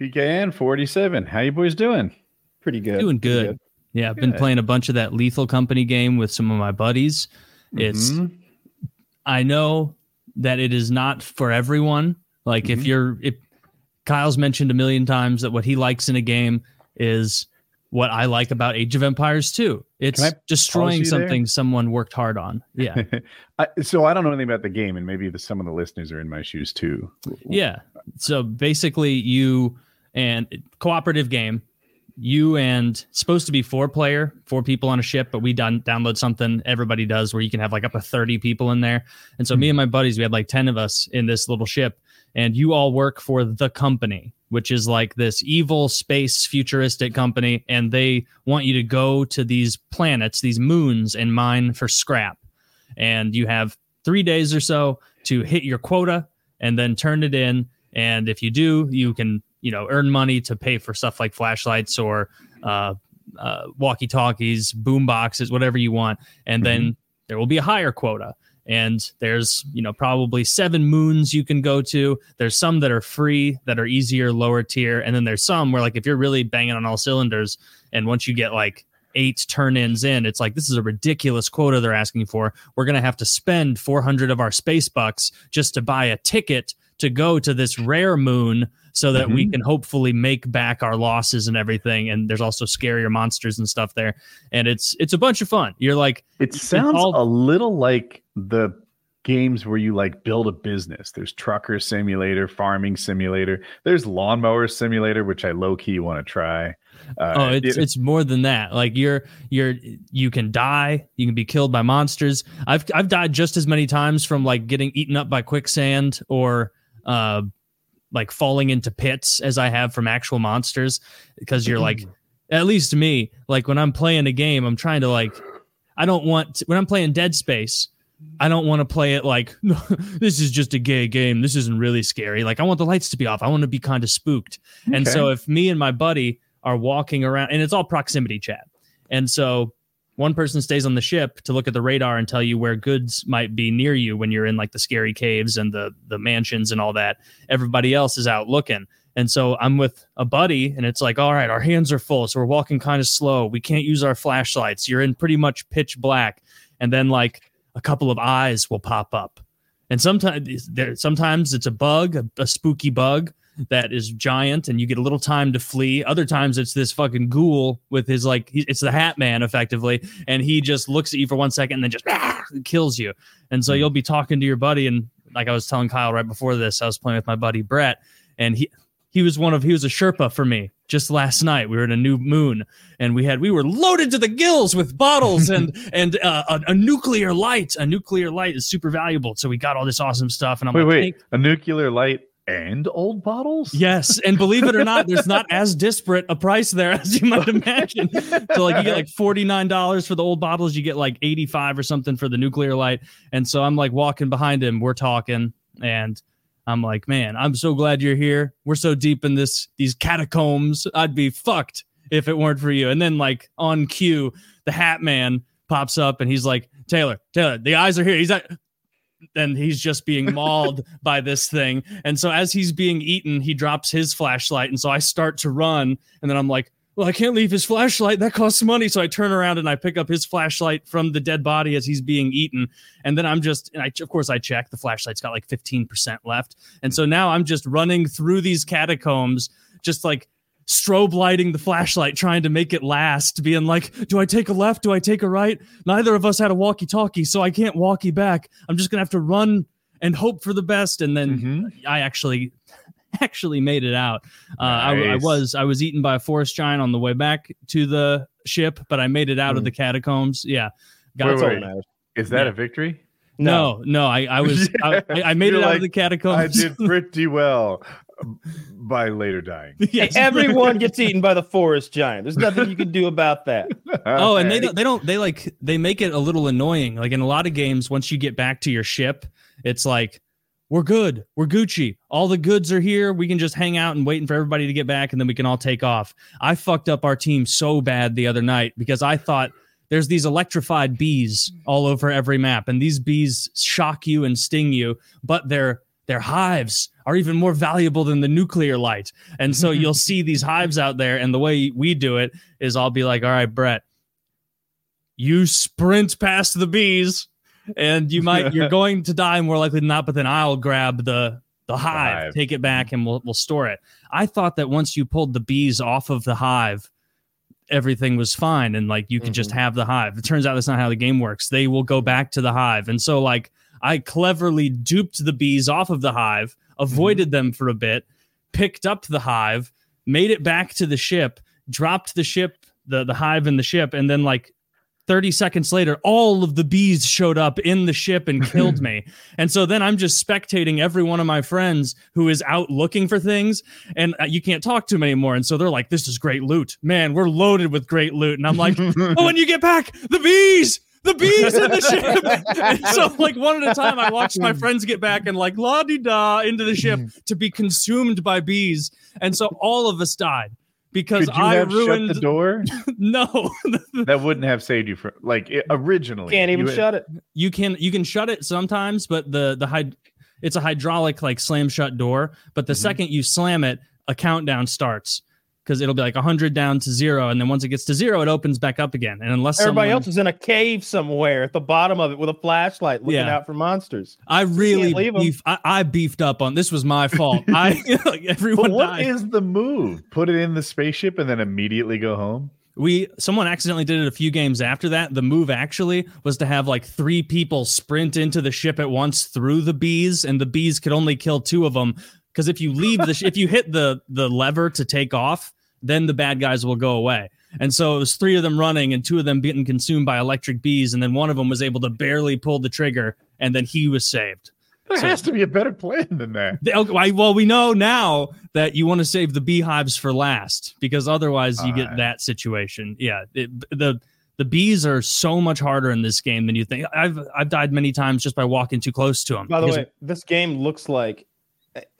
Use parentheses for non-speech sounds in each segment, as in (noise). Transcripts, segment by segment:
PKN 47. How you boys doing? Pretty good. Doing Pretty good. Yeah, I've been playing a bunch of that Lethal Company game with some of my buddies. It's Mhm. I know that it is not for everyone. Like if Mhm. you're if Kyle's mentioned a million times that what he likes in a game is what I like about Age of Empires 2. It's destroying pause you there? something someone worked hard on. Yeah. (laughs) I, so I don't know anything about the game, and maybe the, some of the listeners are in my shoes too. Yeah. So basically, you and cooperative game. You and supposed to be four player, four people on a ship, but we done download something everybody does where you can have like up to 30 people in there. And so me hmm. and my buddies, we had like 10 of us in this little ship, and you all work for the company, which is like this evil space futuristic company, and they want you to go to these planets, these moons, and mine for scrap. And you have three days or so to hit your quota and then turn it in. And if you do, you can, you know, earn money to pay for stuff like flashlights or uh, uh, walkie talkies, boom boxes, whatever you want. And then there will be a higher quota. And there's, you know, probably seven moons you can go to. There's some that are free, that are easier, lower tier. And then there's some where, like, if you're really banging on all cylinders, and once you get like eight turn ins in, it's like, this is a ridiculous quota they're asking for. We're going to have to spend 400 of our space bucks just to buy a ticket to go to this rare moon so that we can hopefully make back our losses and everything. And there's also scarier monsters and stuff there. And it's it's a bunch of fun. You're like It sounds all- a little like the games where you like build a business. There's trucker simulator, farming simulator. There's lawnmower simulator, which I low key want to try. Uh, oh it's it- it's more than that. Like you're you're you can die. You can be killed by monsters. I've i've died just as many times from like getting eaten up by quicksand or uh like falling into pits as i have from actual monsters because you're like mm. at least me like when i'm playing a game i'm trying to like i don't want to, when i'm playing dead space i don't want to play it like (laughs) this is just a gay game this isn't really scary like i want the lights to be off i want to be kind of spooked. And so if me and my buddy are walking around and it's all proximity chat. And so one person stays on the ship to look at the radar and tell you where goods might be near you when you're in like the scary caves and the the mansions and all that. Everybody else is out looking. And so i'm with a buddy and it's like all right our hands are full so we're walking kind of slow. We can't use our flashlights. You're in pretty much pitch black. And then like a couple of eyes will pop up. And sometimes there sometimes it's a bug a, a spooky bug that is giant and you get a little time to flee. Other times it's this fucking ghoul with his like he, it's the hat man effectively and he just looks at you for one second and then just ah, kills you. And so you'll be talking to your buddy and like i was telling kyle right before this i was playing with my buddy brett and he he was one of he was a sherpa for me just last night. We were in a new moon and we had we were loaded to the gills with bottles (laughs) and and uh, a, a nuclear light. A nuclear light is super valuable. So we got all this awesome stuff and i'm wait, like wait, "Thank- a nuclear light and old bottles? Yes, and believe it or not, there's not (laughs) as disparate a price there as you might imagine. So like you get like forty nine dollars for the old bottles, you get like eighty five or something for the nuclear light. And so I'm like walking behind him, we're talking, and I'm like, man, I'm so glad you're here. We're so deep in this these catacombs. I'd be fucked if it weren't for you. And then like on cue, the Hat Man pops up and he's like, Taylor, Taylor, the eyes are here. He's like and he's just being (laughs) mauled by this thing. And so as he's being eaten, he drops his flashlight. And so I start to run, and then I'm like, well, I can't leave his flashlight. That costs money. So I turn around and I pick up his flashlight from the dead body as he's being eaten. And then I'm just, and I, of course, I check the flashlight's got like 15% left. And so now I'm just running through these catacombs, just like strobe lighting the flashlight, trying to make it last, being like, do I take a left? Do I take a right? Neither of us had a walkie talkie, so I can't walkie back. I'm just going to have to run and hope for the best. And then Mhm. I actually (laughs) actually made it out. Uh, I, I was I was eaten by a forest giant on the way back to the ship, but I made it out of Mm. the catacombs. Yeah, got Wait, That's all wait. matters. Is that Yeah. a victory? no, no, I, I was I, I (laughs) made You're it out like, of the catacombs. I did pretty well (laughs) by later dying. (laughs) Yes. Everyone gets eaten by the forest giant. There's nothing you can do about that. (laughs) Oh, and they don't, they don't, they like, they make it a little annoying. Like in a lot of games, once you get back to your ship, it's like, we're good. We're Gucci. All the goods are here. We can just hang out and waiting for everybody to get back and then we can all take off. I fucked up our team so bad the other night because I thought there's these electrified bees all over every map and these bees shock you and sting you, but they're they're hives are even more valuable than the nuclear light. And so you'll (laughs) see these hives out there. And the way we do it is I'll be like, all right, Brett, you sprint past the bees and you might you're (laughs) going to die more likely than not, but then I'll grab the the hive, hive. take it back, and we'll we'll store it. I thought that once you pulled the bees off of the hive, everything was fine and like you could just mm-hmm. have the hive. It turns out that's not how the game works. They will go back to the hive. And so like I cleverly duped the bees off of the hive, avoided them for a bit, picked up the hive, made it back to the ship, dropped the ship, the the hive in the ship, and then like 30 seconds later, all of the bees showed up in the ship and killed (laughs) me. And so then I'm just spectating every one of my friends who is out looking for things, and uh, you can't talk to them anymore. And so they're like, This is great loot. Man, we're loaded with great loot. And I'm like, (laughs) Oh, when you get back, the bees. The bees in the ship. (laughs) And so, like one at a time, I watched my friends get back and like la di da into the ship to be consumed by bees. And so all of us died because Could you I have ruined shut the door? (laughs) no (laughs) that wouldn't have saved you from like it, originally. Can't even you- shut it. you can you can shut it sometimes but the the hyd- it's a hydraulic like slam shut door but the Mhm. second you slam it a countdown starts because it'll be like 100 down to zero and then once it gets to zero it opens back up again and unless Everybody someone, else is in a cave somewhere at the bottom of it with a flashlight looking Yeah. out for monsters. i really beef, I, I beefed up on this was my fault (laughs) i (laughs) like everyone But what died. is the move? Put it in the spaceship and then immediately go home. we someone accidentally did it a few games after that the move actually was to have like three people sprint into the ship at once through the bees and the bees could only kill two of them because if you leave the sh- if you hit the the lever to take off then the bad guys will go away and so it was three of them running and two of them getting consumed by electric bees and then one of them was able to barely pull the trigger and then he was saved There So- has to be a better plan than that. The- oh, okay, well, we know now that you want to save the beehives for last because otherwise you get Alright. that situation. Yeah, it, the the bees are so much harder in this game than you think. I've I've died many times just by walking too close to them. By the way, this game looks like,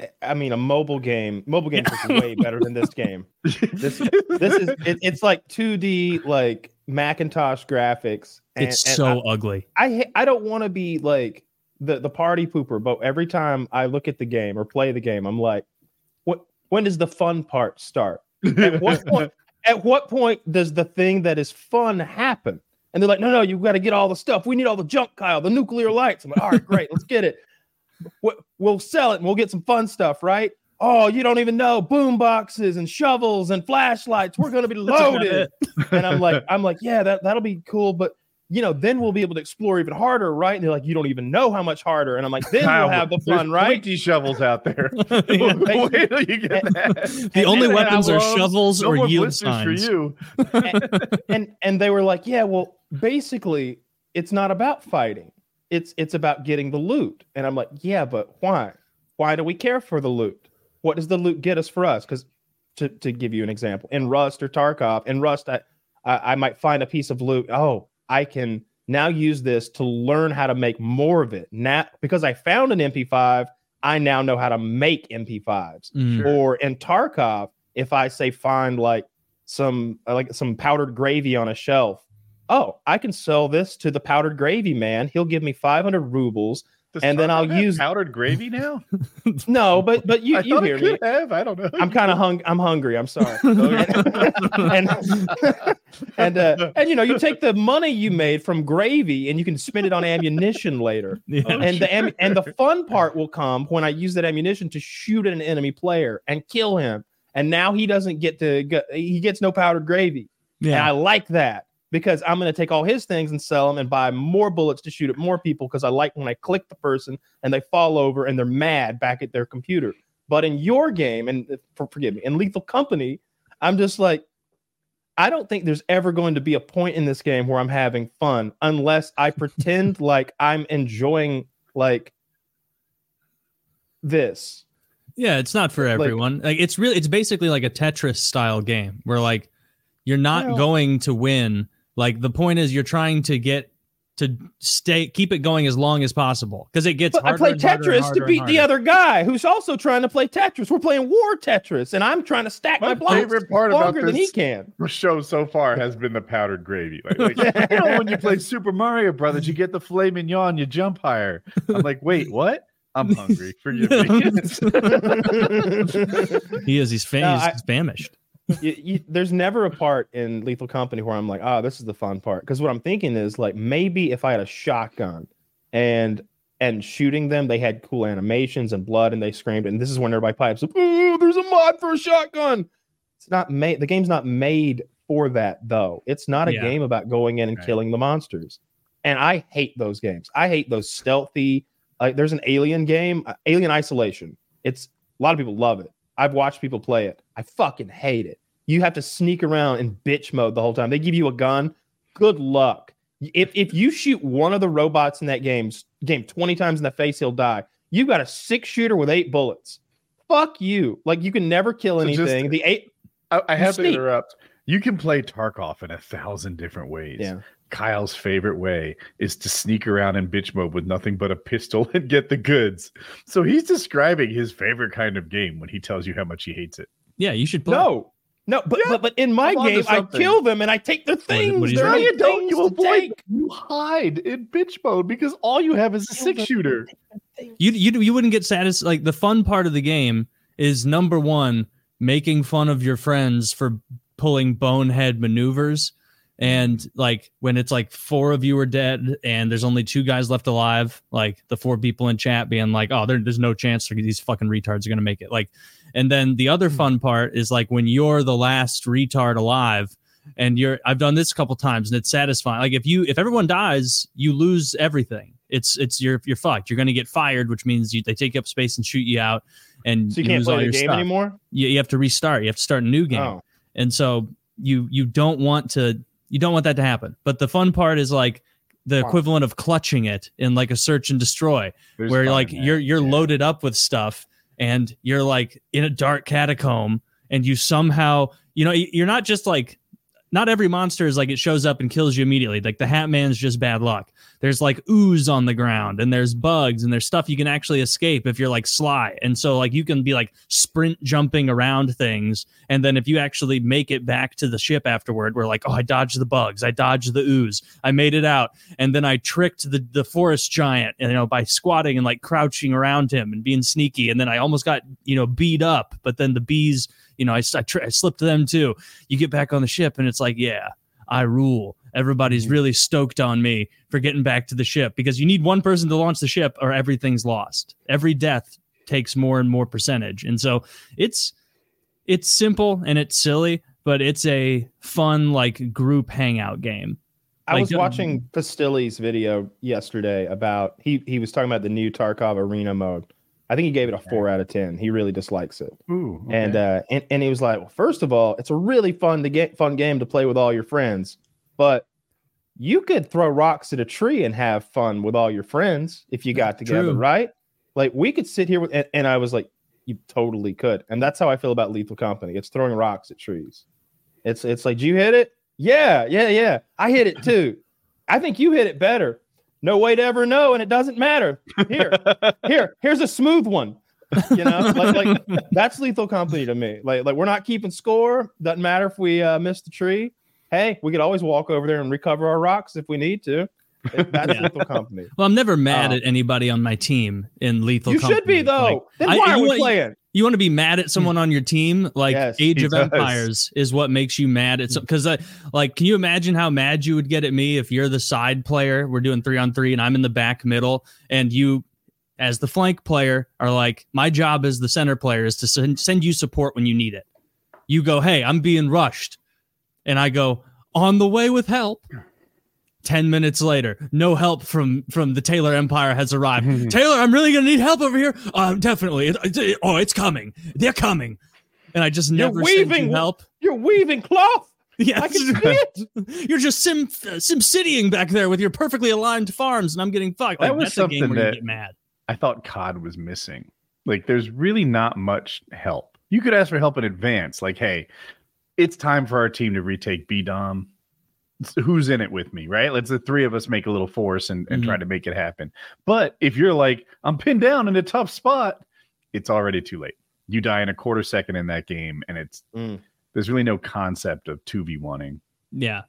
I- I mean, a mobile game. Mobile games is way (laughs) better than this game. This this is (laughs) it, it's like 2D like Macintosh graphics. And, it's so ugly. I I, don't want to be like the the party pooper, but every time I look at the game or play the game, I'm like, what? When does the fun part start? At what (laughs) point? At what point does the thing that is fun happen? And they're like, no, no, you've got to get all the stuff. We need all the junk, Kyle, the nuclear lights. I'm like, all right, great, let's get it. We- We'll sell it and we'll get some fun stuff, right? Oh, you don't even know boom boxes and shovels and flashlights. We're gonna be (laughs) loaded. and I'm like, (laughs) I'm like, yeah, that that'll be cool, but you know, then we'll be able to explore even harder, right? And they're like, you don't even know how much harder. And I'm like, then Kyle, we'll have the fun, right? Plenty shovels out there. Yeah. (laughs) Wait till you get that. The only and I weapons are shovels No or more yield signs. for you. and and they were like, yeah, well, basically, it's not about fighting. It's it's about getting the loot. And I'm like, yeah, but why? Why do we care for the loot? What does the loot get us for us? Because to, to give you an example, in Rust or Tarkov, in Rust, I, I I might find a piece of loot. Oh, I can now use this to learn how to make more of it. Now, because I found an MP5, I now know how to make MP5s Mm. or in Tarkov, if I say find like some like some powdered gravy on a shelf, oh, I can sell this to the powdered gravy man. He'll give me 500 rubles. Does And then I'll use- powdered gravy (laughs) now. No, but but you I you hear me. have. I don't know. I'm kind of hung. I'm hungry. I'm sorry. (laughs) (laughs) and and uh, and you know you take the money you made from gravy and you can spend it on ammunition later. Yeah. and the am- and the fun part will come when I use that ammunition to shoot at an enemy player and kill him. And now he doesn't get to go, he gets no powdered gravy. And I like that because I'm going to take all his things and sell them and buy more bullets to shoot at more people because I like when I click the person and they fall over and they're mad back at their computer. But in your game, and uh, for, forgive me, in Lethal Company, I'm just like, I don't think there's ever going to be a point in this game where I'm having fun unless I (laughs) pretend like I'm enjoying like this. Yeah, it's not for Like- everyone. Like it's really it's basically like a Tetris style game where like you're not Well- going to win. Like the point is you're trying to get to stay keep it going as long as possible because it gets But I play and harder and Tetris harder to beat the other guy who's also trying to play Tetris. We're playing War Tetris, and I'm trying to stack my, My blocks favorite part about longer than he can. show so far has been the powdered gravy. Like, like, you know, when you play (laughs) Super Mario Brothers, you get the filet mignon, you jump higher. I'm like, wait, (laughs) what? I'm hungry. Forgive me. (laughs) he is. He's, fam- No, he's, I- he's famished. You, you, there's never a part in Lethal Company where I'm like, oh, this is the fun part. Because what I'm thinking is like maybe if I had a shotgun and and shooting them, they had cool animations and blood and they screamed, and this is when everybody pipes up, oh, there's a mod for a shotgun. It's not made. The game's not made for that though. It's not a Yeah. game about going in and Right. killing the monsters. And I hate those games. I hate those stealthy. Like there's an Alien game, uh, Alien Isolation. It's a lot of people love it. I've watched people play it. I fucking hate it. You have to sneak around in bitch mode the whole time. They give you a gun. Good luck. If if you shoot one of the robots in that game game 20 times in the face, he'll die. You've got a six shooter with eight bullets. Fuck you. Like you can never kill So just- anything. the eight I, I have to interrupt. You can play Tarkov in a thousand different ways. Yeah. Kyle's favorite way is to sneak around in bitch mode with nothing but a pistol (laughs) and get the goods. So he's describing his favorite kind of game when he tells you how much he hates it. Yeah, you should play. No. No, but, Yeah, but but in my I'm game, I kill them and I take their things. what he's There right. are No, you don't. You avoid. take. You hide in bitch mode because all you have is a six shooter. You you you wouldn't get satisfied. Like the fun part of the game is number one, making fun of your friends for pulling bonehead maneuvers. And like when it's like four of you are dead and there's only two guys left alive, like the four people in chat being like, "Oh, there, there's no chance these fucking retards are gonna make it." Like, and then the other hmm. fun part is like when you're the last retard alive, and you're I've done this a couple times and it's satisfying. Like if you if everyone dies, you lose everything. It's it's you're you're fucked. You're gonna get fired, which means you, they take up space and shoot you out, and So you can't lose all play the game stuff. anymore. You, you have to restart. You have to start a new game, Oh. and so you you don't want to you don't want that to happen. But the fun part is like the equivalent of clutching it in like a search and destroy There's where like that. you're you're Yeah. loaded up with stuff and you're like in a dark catacomb and you somehow you know you're not just like not every monster is like it shows up and kills you immediately. Like the hat man's just bad luck. There's like ooze on the ground and there's bugs and there's stuff you can actually escape if you're like sly. And so like you can be like sprint jumping around things and then if you actually make it back to the ship afterward we're like oh i dodged the bugs i dodged the ooze i made it out and then I tricked the the forest giant, you know, by squatting and like crouching around him and being sneaky, and then I almost got you know beat up, but then the bees, you know, I I, tri- I slipped them too. You get back on the ship, and it's like, yeah, I rule. Everybody's Mhm. really stoked on me for getting back to the ship because you need one person to launch the ship, or everything's lost. Every death takes more and more percentage, and so it's it's simple and it's silly, but it's a fun like group hangout game. I Like, was watching Pestily's video yesterday about he he was talking about the new Tarkov arena mode. I think he gave it a four out of ten. He really dislikes it, Ooh, okay. and uh, and and he was like, well, first of all, it's a really fun to get fun game to play with all your friends, but you could throw rocks at a tree and have fun with all your friends if you got together, True. right? Like we could sit here with, and, and I was like, you totally could, and that's how I feel about Lethal Company. It's throwing rocks at trees. It's it's like, did you hit it? Yeah, yeah, yeah. I hit it too. I think you hit it better. No way to ever know, and it doesn't matter. Here, (laughs) here, here's a smooth one. You know, (laughs) like, like that's lethal company to me. Like, like we're not keeping score. Doesn't matter if we uh, miss the tree. Hey, we could always walk over there and recover our rocks if we need to. It- That's Yeah. lethal company. Well, I'm never mad Oh. at anybody on my team in Lethal. you should be though. Like, then why you are we want- playing? you want to be mad at someone on your team like Yes, age of does. empires is what makes you mad at some because I like can you imagine how mad you would get at me if you're the side player we're doing three on three and i'm in the back middle and you as the flank player are like my job as the center player is to send, send you support when you need it you go hey i'm being rushed and i go on the way with help 10 minutes later no help from from the taylor empire has arrived (laughs) taylor i'm really gonna need help over here um definitely It- it- oh it's coming they're coming and i just You're never send weaving- you help You're weaving cloth. yeah I can see it. (laughs) you're just sim sim citying back there with your perfectly aligned farms and i'm getting fucked That like, was that's a game something where that- you get mad I thought COD was missing. Like, there's really not much help. You could ask for help in advance. Like, hey, it's time for our team to retake B Dom. Who's in it with me, right? Let's the three of us make a little force and, and try to make it happen. But if you're like, I'm pinned down in a tough spot, it's already too late. You die in a quarter second in that game, and it's Mm. there's really no concept of 2v1ing. Yeah.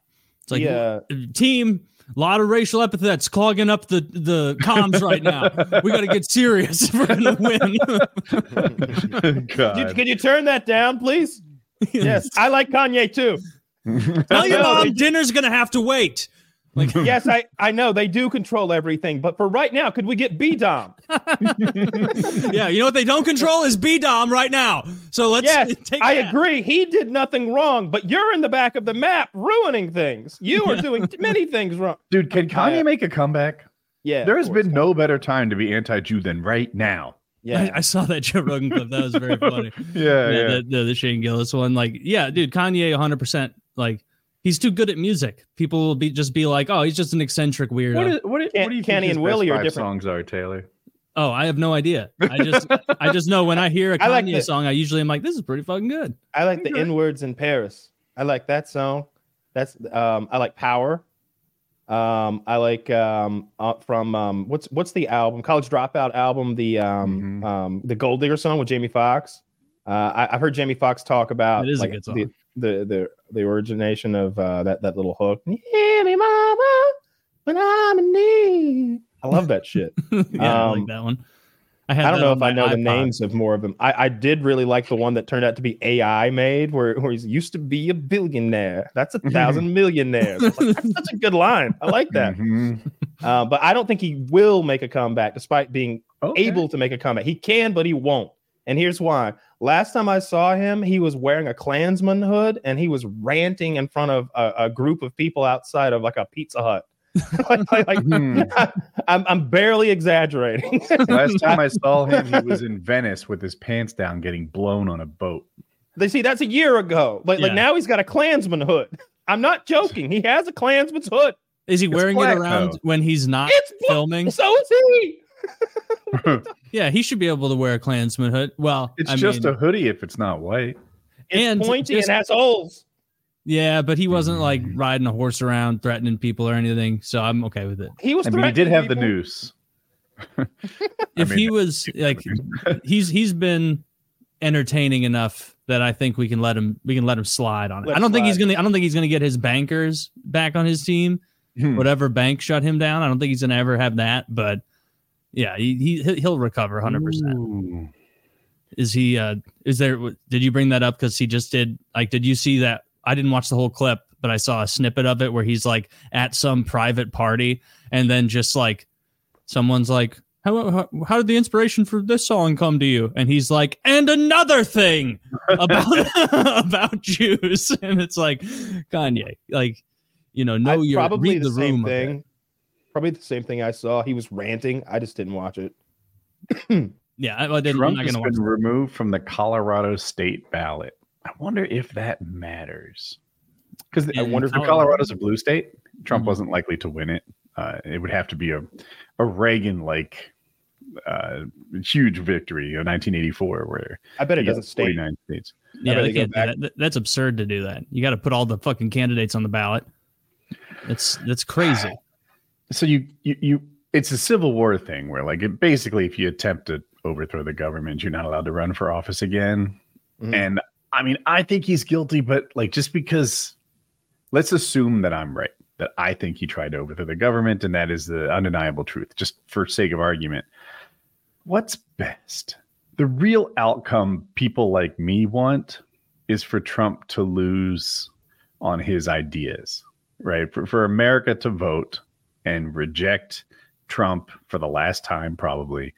It's like yeah, team, a lot of racial epithets clogging up the the comms right now. we got to get serious if we're gonna win. (laughs) God. Could you, you turn that down, please? (laughs) Yes, I like Kanye too. (laughs) Tell your mom they- dinner's gonna have to wait. Like, (laughs) yes, I, I know they do control everything, but for right now, could we get B Dom? (laughs) yeah, you know what they don't control is B Dom right now. So let's Yes, take I that. agree. He did nothing wrong, but you're in the back of the map ruining things. You are doing many things wrong. Dude, can Kanye Yeah. make a comeback? Yeah, There has course. been no better time to be anti-Jew than right now. Yeah, I, I saw that Joe Rogan clip. That was very funny. Yeah, yeah, The, the, the Shane Gillis one. Like, yeah, dude, Kanye 100%. Like, he's too good at music. People will be just be like, oh, he's just an eccentric weirdo. What, is, what, Ken- what do you Kenny think and Willie are five different. songs are, Taylor? oh, I have no idea. I just, I just know when I hear a Kanye (laughs) I like the- song, I usually am like, this is pretty fucking good. I like the Okay. N words in Paris. I like that song. That's um. I like Power. Um. I like um. Uh, from um. What's what's the album? College Dropout album. The um. Mhm. Um. The Gold Digger song with Jamie Foxx. Uh, I, I've heard Jamie Foxx talk about It is a good song. The, the the the origination of uh, that that little hook. Hear me, mama, when I'm in need. I love that shit. (laughs) yeah, I Um, like that one. I, I don't know if I know the names of more of them. I, I did really like the one that turned out to be AI made, where, where he's used to be a billionaire. That's a thousand millionaires. Like, That's such a good line. I like that. Mhm. Uh, but I don't think he will make a comeback, despite being Okay. able to make a comeback. He can, but he won't. And here's why. Last time I saw him, he was wearing a Klansman hood and he was ranting in front of a, a group of people outside of like a Pizza Hut. (laughs) like, like- like, Hmm. (laughs) I'm, I'm barely exaggerating. Last (laughs) time I saw him, he was in Venice with his pants down, getting blown on a boat. They see that's a year ago. Like, like now he's got a Klansman hood. I'm not joking. He has a Klansman's hood. Is he It's wearing black, it around though. when he's not It's black. filming? So is he. (laughs) (laughs) Yeah, he should be able to wear a Klansman hood. Well, It's I just mean, a hoodie if it's not white. It's And pointy just- and has holes. yeah, but he wasn't like riding a horse around threatening people or anything. So I'm okay with it. He was. I mean, he did threatening have the noose. (laughs) If mean, he was like, he's he's been entertaining enough that I think we can let him we can let him slide on it. Let I don't think he's gonna I don't think he's gonna get his bankers back on his team. Hmm. Whatever bank shut him down, I don't think he's gonna ever have that. But yeah, he, he he'll recover hundred percent. Ooh. Is he? uh Is there? Did you bring that up because he just did? Like, did you see that? I didn't watch the whole clip, but I saw a snippet of it where he's like at some private party, and then just like someone's like, "How how, how did the inspiration for this song come to you?" And he's like, "And another thing about (laughs) (laughs) about Jews," (laughs) and it's like Kanye, like you know, know I- your probably read the, the, same room. thing. Probably the same thing I saw. He was ranting. I just didn't watch it. (clears throat) Yeah, I, I didn't. I'm Trump not has gonna watch. been removed from the Colorado state ballot. I wonder if that matters. Because I wonder if if- Colorado's a blue state, Trump Mhm. wasn't likely to win it. Uh, it would have to be a, a Reagan like uh, huge victory in 1984, where I bet it he got doesn't stay. 49 states. Yeah, better they can't do that. That's absurd to do that. You got to put all the fucking candidates on the ballot. That's that's crazy. So you, you, you, it's a civil war thing where, like, it basically, if you attempt to overthrow the government, you're not allowed to run for office again. Mhm. And I mean, I think he's guilty, but like, just because, let's assume that I'm right, that I think he tried to overthrow the government, and that is the undeniable truth, just for sake of argument. What's best? The real outcome people like me want is for Trump to lose on his ideas, right? For, for America to vote and reject Trump for the last time, probably,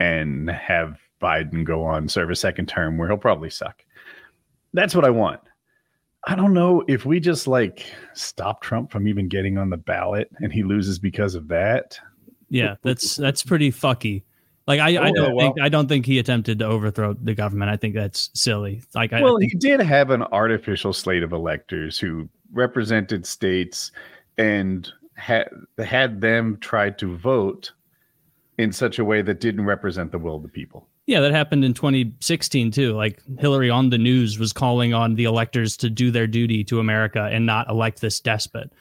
and have Biden go on serve a second term where he'll probably suck. That's what I want. I don't know if we just like stop Trump from even getting on the ballot and he loses because of that. Yeah, that's that's pretty fucky. Like I, I Oh, don't well. think I don't think he attempted to overthrow the government. I think that's silly. Like I, I well, think- he did have an artificial slate of electors who represented states and had had them try to vote in such a way that didn't represent the will of the people. yeah, that happened in 2016 too. Like Hillary on the news was calling on the electors to do their duty to America and not elect this despot.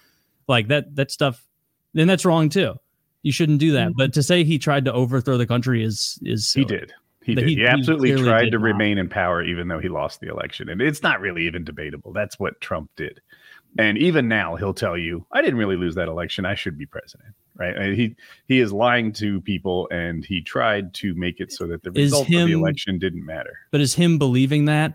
Like that that stuff. Then that's wrong too. You shouldn't do that. Mm-hmm. But to say he tried to overthrow the country is is He did. He did. he- He, he absolutely clearly tried to not. remain in power even though he lost the election. And it's not really even debatable. That's what Trump did. And even now, he'll tell you, "I didn't really lose that election. I should be president." Right? And he he is lying to people, and he tried to make it so that the Is result of the election didn't matter. But is him believing that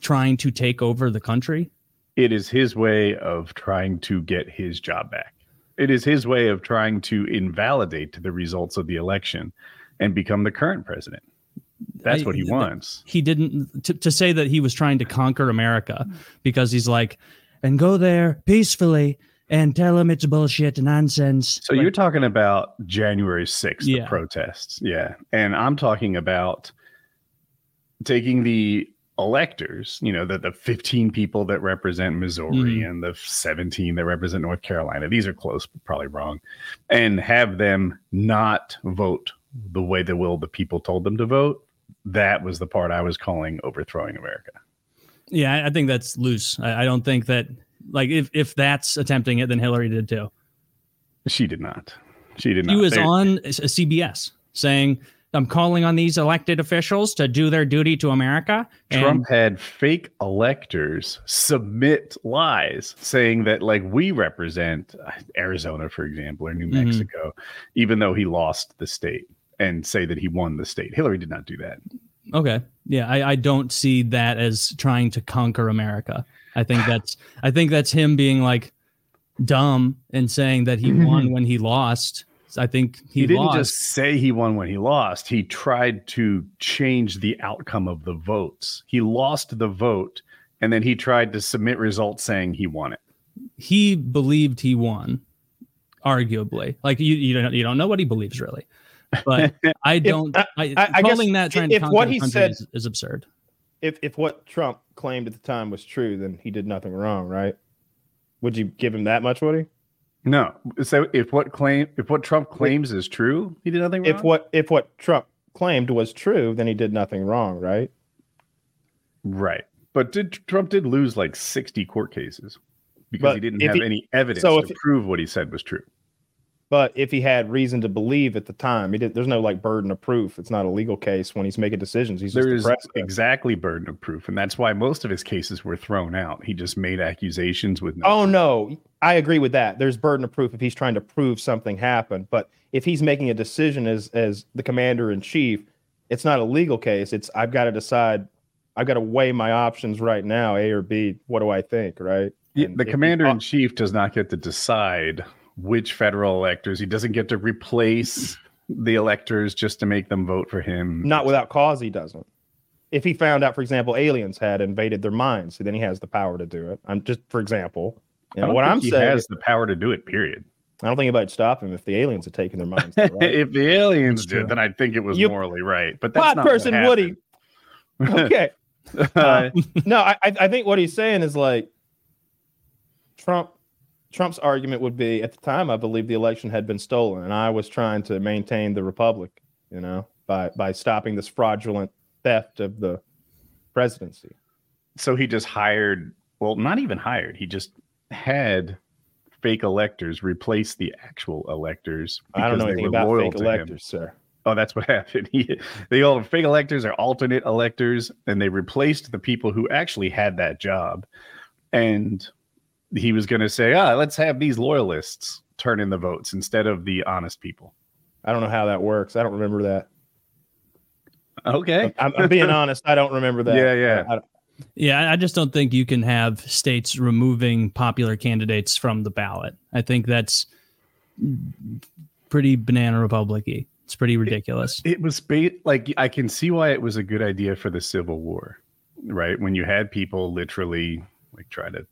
trying to take over the country? It is his way of trying to get his job back. It is his way of trying to invalidate the results of the election and become the current president. That's what he wants. He didn't to, to say that he was trying to conquer America because he's like, and go there peacefully and tell them it's bullshit and nonsense. So Like, you're talking about January 6th, Yeah. the protests. Yeah. And I'm talking about taking the electors, you know, the, the 15 people that represent Missouri Mhm. and the 17 that represent North Carolina. These are close, but probably wrong. And have them not vote the way the will the people told them to vote. That was the part I was calling overthrowing America. Yeah, I- think that's loose. I, I don't think that like if if that's attempting it, then Hillary did too. She did not. She did not. He was There- on a CBS saying, "I'm calling on these elected officials to do their duty to America." And Trump had fake electors submit lies saying that, like, we represent uh, Arizona, for example, or New Mhm. Mexico, even though he lost the state and say that he won the state. Hillary did not do that. Okay. Yeah, I, I don't see that as trying to conquer America. I think (sighs) that's I think that's him being like dumb and saying that he (laughs) won when he lost. I think he, He, didn't lost. just say he won when he lost. He tried to change the outcome of the votes. He lost the vote, and then he tried to submit results saying he won it. he believed he won, arguably. Like you, you don't you don't know what he believes really, but (laughs) I don't. Uh, I, I- I guess calling that trying to if conquer what he country said- is, is absurd. If if what Trump claimed at the time was true, then he did nothing wrong, right? Would you give him that much, Woody? No. So if what claim if what Trump claims is true, he did nothing wrong. If what if what Trump claimed was true, then he did nothing wrong, right? Right. But did Trump did lose like 60 court cases because But he didn't have he- any evidence so to if- prove what he said was true. But if he had reason to believe at the time, there's no like burden of proof. It's not a legal case when he's making decisions. He's just the is exactly burden of proof, and that's why most of his cases were thrown out. He just made accusations with no. Oh no, I agree with that. There's burden of proof if he's trying to prove something happened. But if he's making a decision as as the commander in chief, it's not a legal case. It's I've got to decide. I've got to weigh my options right now, A or B. What do I think? Right. And the commander in chief does not get to decide which federal electors. He doesn't get to replace the electors just to make them vote for him. Not without cause, he doesn't. If he found out, for example, aliens had invaded their minds, then he has the power to do it. I'm just, for example, you know, what I'm he saying. has the power to do it. Period. I don't think anybody stop him if the aliens had taken their minds. (laughs) right? if the aliens That's did, then I think it was You- morally right. But that's Pot not what person Woody. okay. (laughs) Uh, no, I, I I think what he's saying is like Trump. Trump's argument would be at the time I believe the election had been stolen, and I was trying to maintain the republic, you know, by by stopping this fraudulent theft of the presidency. so he just hired well not even hired he just had fake electors replace the actual electors I don't know anything about fake to him. electors, sir. oh that's what (laughs) happened he, they all fake electors are alternate electors and they replaced the people who actually had that job and he was going to say ah let's have these loyalists turn in the votes instead of the honest people I don't know how that works. I don't remember that. okay I'm, I'm being (laughs) honest. I don't remember that. Yeah, yeah. I, Yeah, I just don't think you can have states removing popular candidates from the ballot. I think that's pretty banana republic-y. It's pretty ridiculous. it was ba- like I can see why it was a good idea for the Civil War, right? When you had people literally like try to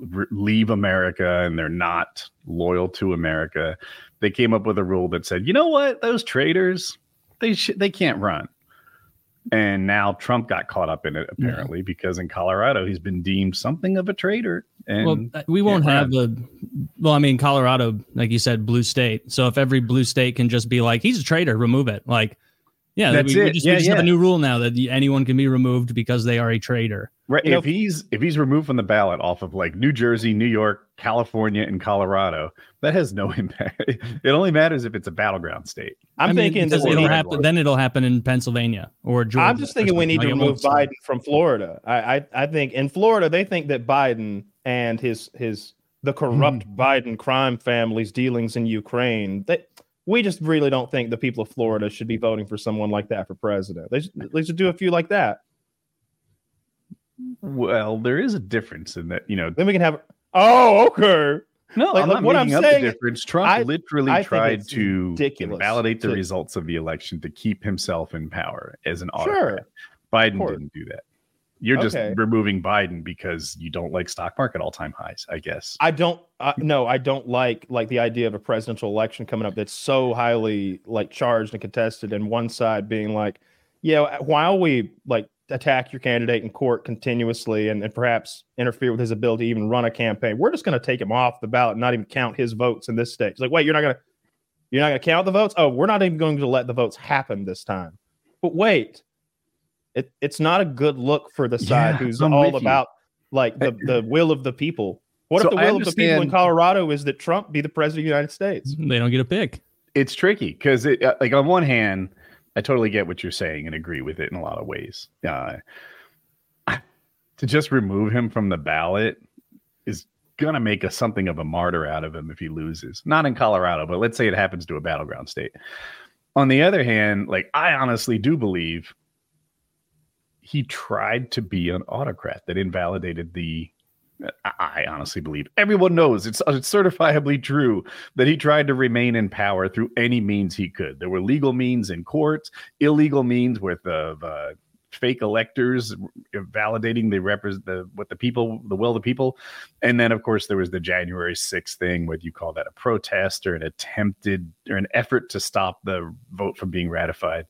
re- leave America and they're not loyal to America, they came up with a rule that said, you know what, those traitors, they sh- they can't run. And now Trump got caught up in it apparently because in Colorado he's been deemed something of a traitor. And well, uh, we won't have the. Well, I mean, Colorado, like you said, blue state. So if every blue state can just be like, he's a traitor, remove it. Like, yeah, That's we, we it. just, Yeah, we just have a new rule now that anyone can be removed because they are a traitor. Right. You know- if he's if he's removed from the ballot off of like New Jersey, New York, California, and Colorado, that has no (laughs) impact. it only matters if it's a battleground state. I'm I mean, thinking because it'll happen. Then it'll happen in Pennsylvania or Georgia. I'm just thinking we need to. Like, it remove won't- Biden from Florida. I, I I think in Florida they think that Biden and his his the corrupt Hmm. Biden crime family's dealings in Ukraine. They, we just really don't think the people of Florida should be voting for someone like that for president. They should, they should do a few like that. Well, there is a difference in that, you know. Then we can have. Oh, okay. No, Like- I'm not what I'm making up saying- the difference. Trump I- literally I tried to invalidate the to- results of the election to keep himself in power as an Sure. Biden didn't do that. You're just Okay. removing Biden because you don't like stock market all time highs, I guess. I don't. Uh, no, I don't like like the idea of a presidential election coming up that's so highly like charged and contested, and one side being like, "Yeah, while we like attack your candidate in court continuously and, and perhaps interfere with his ability to even run a campaign, we're just going to take him off the ballot, and not even count his votes in this state." It's like, wait, you're not gonna you're not gonna count the votes? Oh, we're not even going to let the votes happen this time. But wait, it it's not a good look for the side Yeah, who's I'm all with you. about like the, the will of the people. What So if the will of the people in Colorado is that Trump be the president of the United States? They don't get a pick. it's tricky because it uh, like on one hand i totally get what you're saying and agree with it in a lot of ways. Uh, to just remove him from the ballot is gonna make a something of a martyr out of him if he loses. Not in colorado but let's say it happens to a battleground state. On the other hand like i honestly do believe he tried to be an autocrat that invalidated the I- honestly believe everyone knows it's, it's certifiably true that he tried to remain in power through any means he could. There were legal means in courts, illegal means with uh, fake electors validating the the what the people the will of the people, and then of course there was the January 6th thing, whether you call that a protest or an attempted or an effort to stop the vote from being ratified.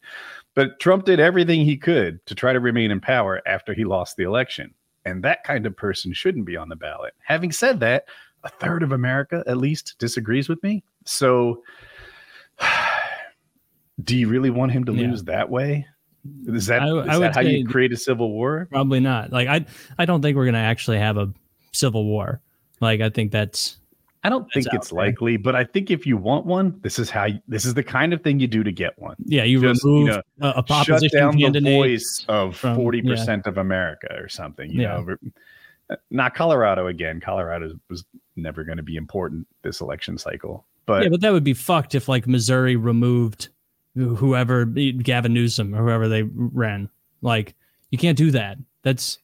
But Trump did everything he could to try to remain in power after he lost the election. And that kind of person shouldn't be on the ballot. Having said that, a third of America at least disagrees with me. So, (sighs) do you really want him to Yeah. lose that way? Is that, I- is I that how you create a civil war? Probably not. Like I, I don't think we're gonna actually have a civil war. Like I think that's I don't think out it's likely, but I think if you want one, this is how you, this is the kind of thing you do to get one. yeah. You Just, you remove know, a, a Shut opposition down the candidate. voice of forty percent of America or something. You Yeah. know, uh, not Colorado again. Colorado was never going to be important this election cycle, but yeah, but that would be fucked if like Missouri removed whoever Gavin Newsom or whoever they ran. Like you can't do that. That's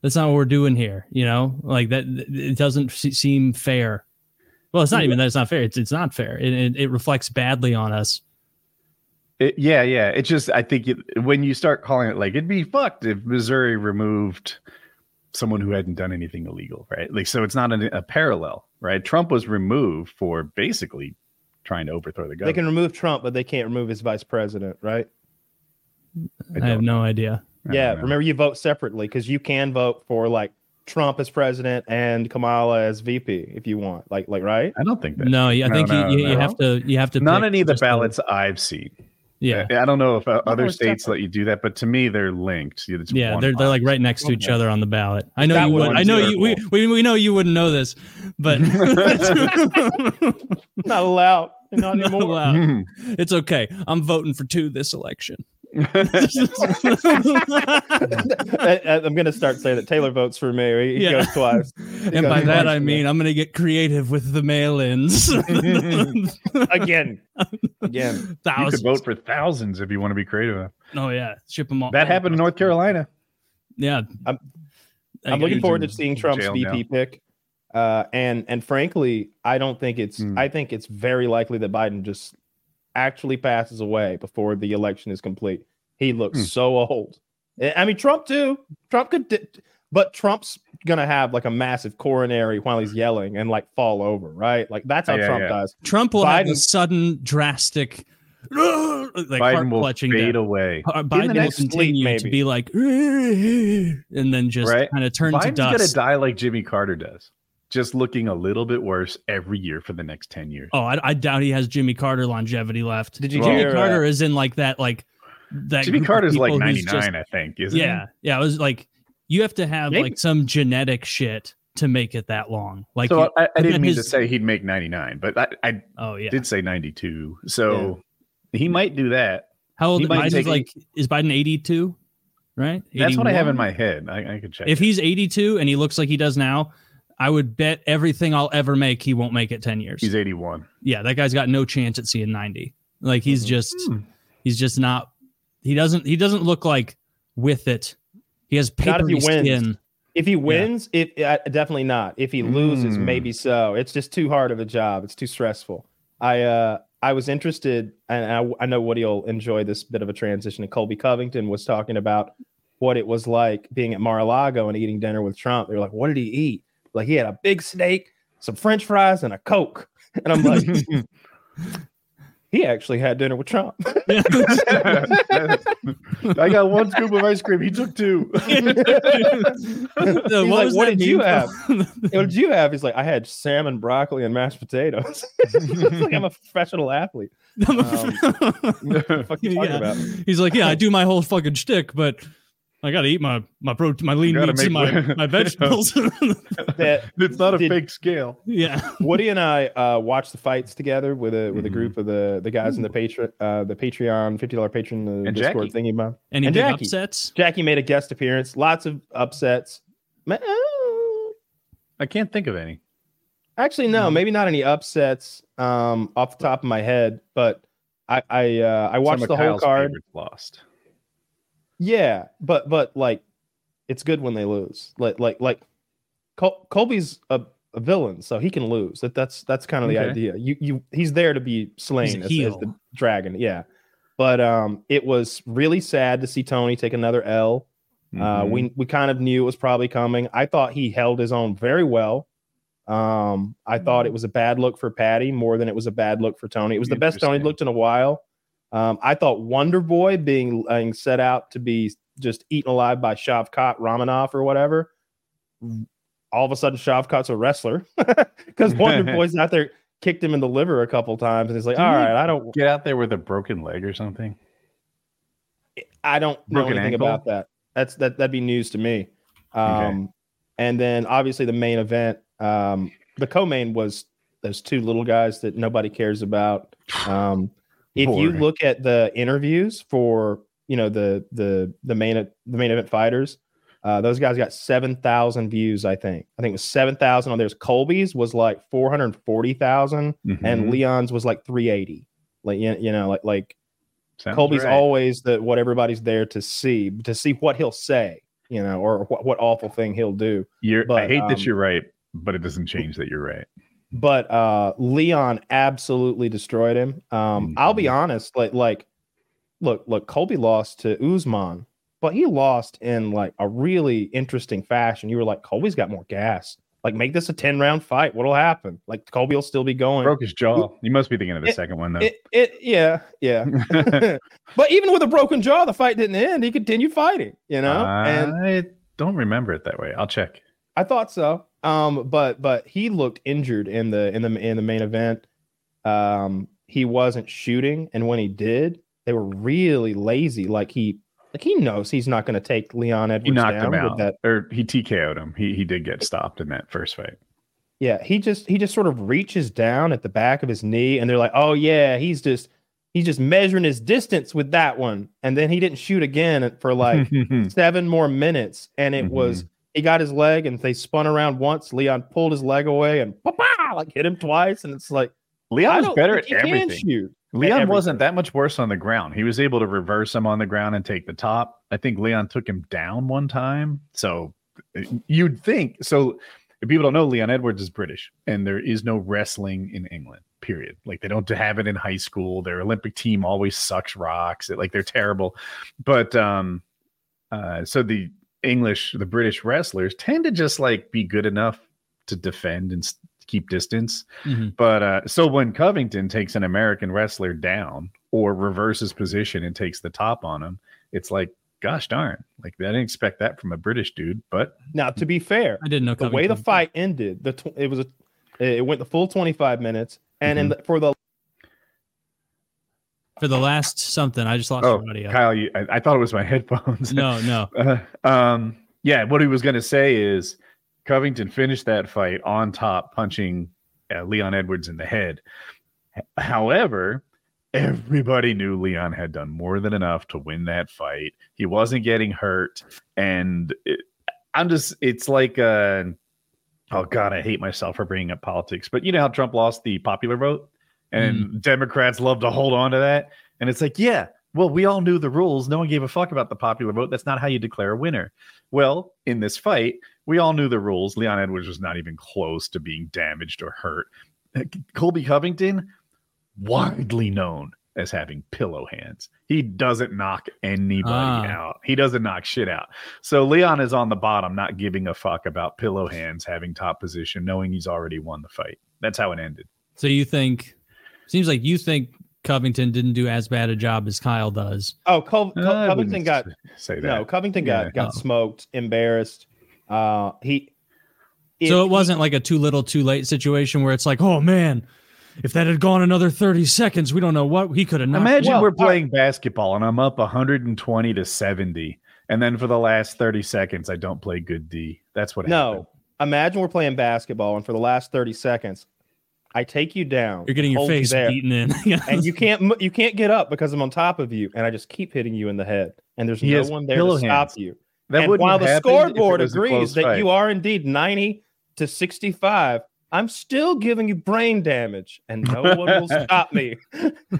that's not what we're doing here. You know, like that. It doesn't seem fair. Well, it's not mm-hmm. even that it's not fair. It's it's not fair. It it, it reflects badly on us. It, yeah, yeah. It's just I think it, when you start calling it like it'd be fucked if Missouri removed someone who hadn't done anything illegal, right? Like so, it's not an, a parallel, right? Trump was removed for basically trying to overthrow the government. They can remove Trump, but they can't remove his vice president, right? I, have no idea. I Yeah. Remember, you vote separately because you can vote for like Trump as president and Kamala as VP if you want. Like, like right? I don't think that. No, I think no, you, you, you no. have to you have to Not any of the just a- ballots I've seen. yeah. I don't know if uh, other it's states separate. let you do that, but to me, they're linked. It's Yeah, they're they're like right next to each Okay. other on the ballot. I know That you would would. be I know you. We, terrible. we we know you wouldn't know this, but (laughs) Not allowed. Not (laughs) Not anymore. allowed. Mhm. It's okay. I'm voting for two this election. I, am going to start saying that Taylor votes for me. He, he Yeah. goes twice. (laughs) and by that I for me. mean I'm gonna get creative with the mail-ins. (laughs) again, again. you could vote for thousands if you want to be creative. Oh yeah, ship them all. That happened in North Carolina. Yeah, I'm- I I'm looking forward to seeing Trump's VP now. pick. Uh, and and frankly, I don't think it's Hmm. I think it's very likely that Biden just actually passes away before the election is complete. He looks Hmm. so old. I I mean, Trump too. Trump could, di- but Trump's gonna have like a massive coronary while he's yelling and like fall over, right? Like that's how Yeah, Trump yeah. does. Trump will have a sudden, drastic, like Biden heart will clutching. fade death. away. Uh, Biden will next sleep, continue to be like, (laughs) and then just Right. kind of turn to Biden's gonna die like Jimmy Carter does, just looking a little bit worse every year for the next ten years. Oh, I, I doubt he has Jimmy Carter longevity left. Did you Well- Jimmy? Carter uh, is in like that, like that. Jimmy group of Carter's like people ninety who's nine, just- I think. Isn't Yeah, yeah. It was like you have to have Maybe. like some genetic shit to make it that long. Like, so you- I, I didn't mean to say he'd make 99, but I, I oh yeah. did say 92. So he might do that. How old he Biden's take- like is Biden 82? Right? That's what I have in my head. I, I could check. If it. he's 82 and he looks like he does now, I would bet everything I'll ever make he won't make it 10 years. he's 81. yeah, that guy's got no chance at seeing 90. Like he's Mhm. just Hmm. he's just not he doesn't he doesn't look like with it. He has Not if he wins. skin. If he wins, if uh, definitely not. If he loses, Mm. maybe so. It's just too hard of a job. It's too stressful. I uh I was interested, and I, I know Woody will enjoy this bit of a transition. And Colby Covington was talking about what it was like being at Mar-a-Lago and eating dinner with Trump. They were like, "What did he eat?" Like he had a big steak, some French fries, and a Coke. (laughs) And I'm like, he actually had dinner with Trump. (laughs) I got one scoop of ice cream. He took two. (laughs) He's like, "What that did you have?" what did you have? He's like, I had salmon, broccoli, and mashed potatoes. it's like I'm a professional athlete. Um, What the fuck you talking Yeah. about? He's like, yeah, I do my whole fucking shtick, but I got to eat my my protein, my lean gotta meats and my, (laughs) my vegetables. (laughs) That it's not a Did- fake scale. yeah, Woody and I uh, watched the fights together with a with a Mhm. group of the the guys in the Patreon uh, the Patreon fifty dollar patron the And Discord Jackie. thingy about. any And big Jackie. upsets? Jackie made a guest appearance. Lots of upsets. Uh, I can't think of any. Actually, no, Mhm. maybe not any upsets um, off the top of my head, but I I uh, I watched Some of the whole Kyle's card. lost. Yeah, but but like, it's good when they lose. Like like like, Col- Colby's a, a villain, so he can lose. That that's that's kind of the idea. You you he's there to be slain as, as the dragon. Yeah, but um, it was really sad to see Tony take another L. Uh, Mhm. we we kind of knew it was probably coming. I thought he held his own very well. Um, I thought it was a bad look for Paddy more than it was a bad look for Tony. It was the best Tony looked in a while. Um, I thought Wonder Boy being, being set out to be just eaten alive by Shavkat Rakhmonov or whatever. All of a sudden, Shavkat's a wrestler (laughs) because Wonder (laughs) Boy's out there kicked him in the liver a couple times, and he's like, Didn't "All I don't, Get out there with a broken leg or something. I don't know Broken anything ankle? about that. That's that that'd be news to me. Um, Okay. and then obviously the main event, um, the co-main was those two little guys that nobody cares about. Um, if you look at the interviews for you know the the the main the main event fighters, uh, those guys got seven thousand views. I think I think it was seven thousand on theirs. Colby's was like four hundred forty thousand, and Mhm. Leon's was like three eighty. Like you you know like like Sounds Colby's right. always the what everybody's there to see, to see what he'll say, you know, or what, what awful thing he'll do. You're, I hate um, that you're right, but it doesn't change that you're right. But uh Leon absolutely destroyed him. Um, I'll be honest, like like look, look, Colby lost to Usman, but he lost in like a really interesting fashion. You were like, Colby's got more gas. Like, make this a 10 round fight. What'll happen? Like Colby will still be going. Broke his jaw. You must be thinking of the It- second one though. It, it yeah, yeah. (laughs) (laughs) but even with a broken jaw, the fight didn't end. He continued fighting, you know? and I don't remember it that way. I'll check. I thought so. Um, but but he looked injured in the in the in the main event. Um, he wasn't shooting, and when he did, they were really lazy. Like he like he knows he's not going to take Leon Edwards He knocked down him with out, that. or he TKO'd him. He he did get stopped in that first fight. Yeah, he just he just sort of reaches down at the back of his knee, and they're like, "Oh yeah, he's just he's just measuring his distance with that one." And then he didn't shoot again for like (laughs) seven more minutes, and it was he got his leg, and they spun around once. Leon pulled his leg away and like hit him twice, and it's like Leon was better at think he can everything. shoot. Leon everything. wasn't that much worse on the ground. He was able to reverse him on the ground and take the top. I think Leon took him down one time. So uh, you'd think so. If people don't know, Leon Edwards is British, and there is no wrestling in England. Period. Like they don't have it in high school. Their Olympic team always sucks rocks. It, like they're terrible. But um, uh, so the English, the British wrestlers tend to just like be good enough to defend and keep distance. Mhm. But uh, so when Covington takes an American wrestler down or reverses position and takes the top on him, it's like, gosh darn, like I didn't expect that from a British dude. But Now, to be fair, I didn't know the way the fight ended, the tw- it was a it went the full twenty five minutes, and in the, for the for the last something. I just lost oh, your audio. Kyle, you, I, I thought it was my (laughs) headphones. No, no. Uh, um, yeah, what he was going to say is Covington finished that fight on top, punching uh, Leon Edwards in the head. However, everybody knew Leon had done more than enough to win that fight. He wasn't getting hurt, and it, I'm just, it's like, uh, oh God, I hate myself for bringing up politics, but you know how Trump lost the popular vote, and Democrats love to hold on to that, and it's like, yeah. Well, we all knew the rules. No one gave a fuck about the popular vote. That's not how you declare a winner. Well, in this fight, we all knew the rules. Leon Edwards was not even close to being damaged or hurt. Colby Covington, widely known as having pillow hands. He doesn't knock anybody Ah. out. He doesn't knock shit out. So Leon is on the bottom, not giving a fuck about pillow hands having top position, knowing he's already won the fight. That's how it ended. So you think? Seems like you think Covington didn't do as bad a job as Kyle does. Oh, Cov- Co- I Covington got say that. no. Covington Yeah. got got Oh. smoked, embarrassed. Uh, he. so it wasn't like a too little, too late situation where it's like, oh man, if that had gone another thirty seconds, we don't know what he could have. knocked Imagine Well, we're all playing basketball and I'm up 120 to 70. And then for the last 30 seconds, I don't play good D. That's what happened. No, imagine we're playing basketball, and for the last thirty seconds, I take you down. You're getting your hold you face there, beaten in. (laughs) and you can't you can't get up because I'm on top of you, and I just keep hitting you in the head, and there's He no one there pillow to stop hands. you. That and wouldn't while the happened if it scoreboard agrees that fight. you are indeed 90 to 65, I'm still giving you brain damage, and no (laughs) one will stop me.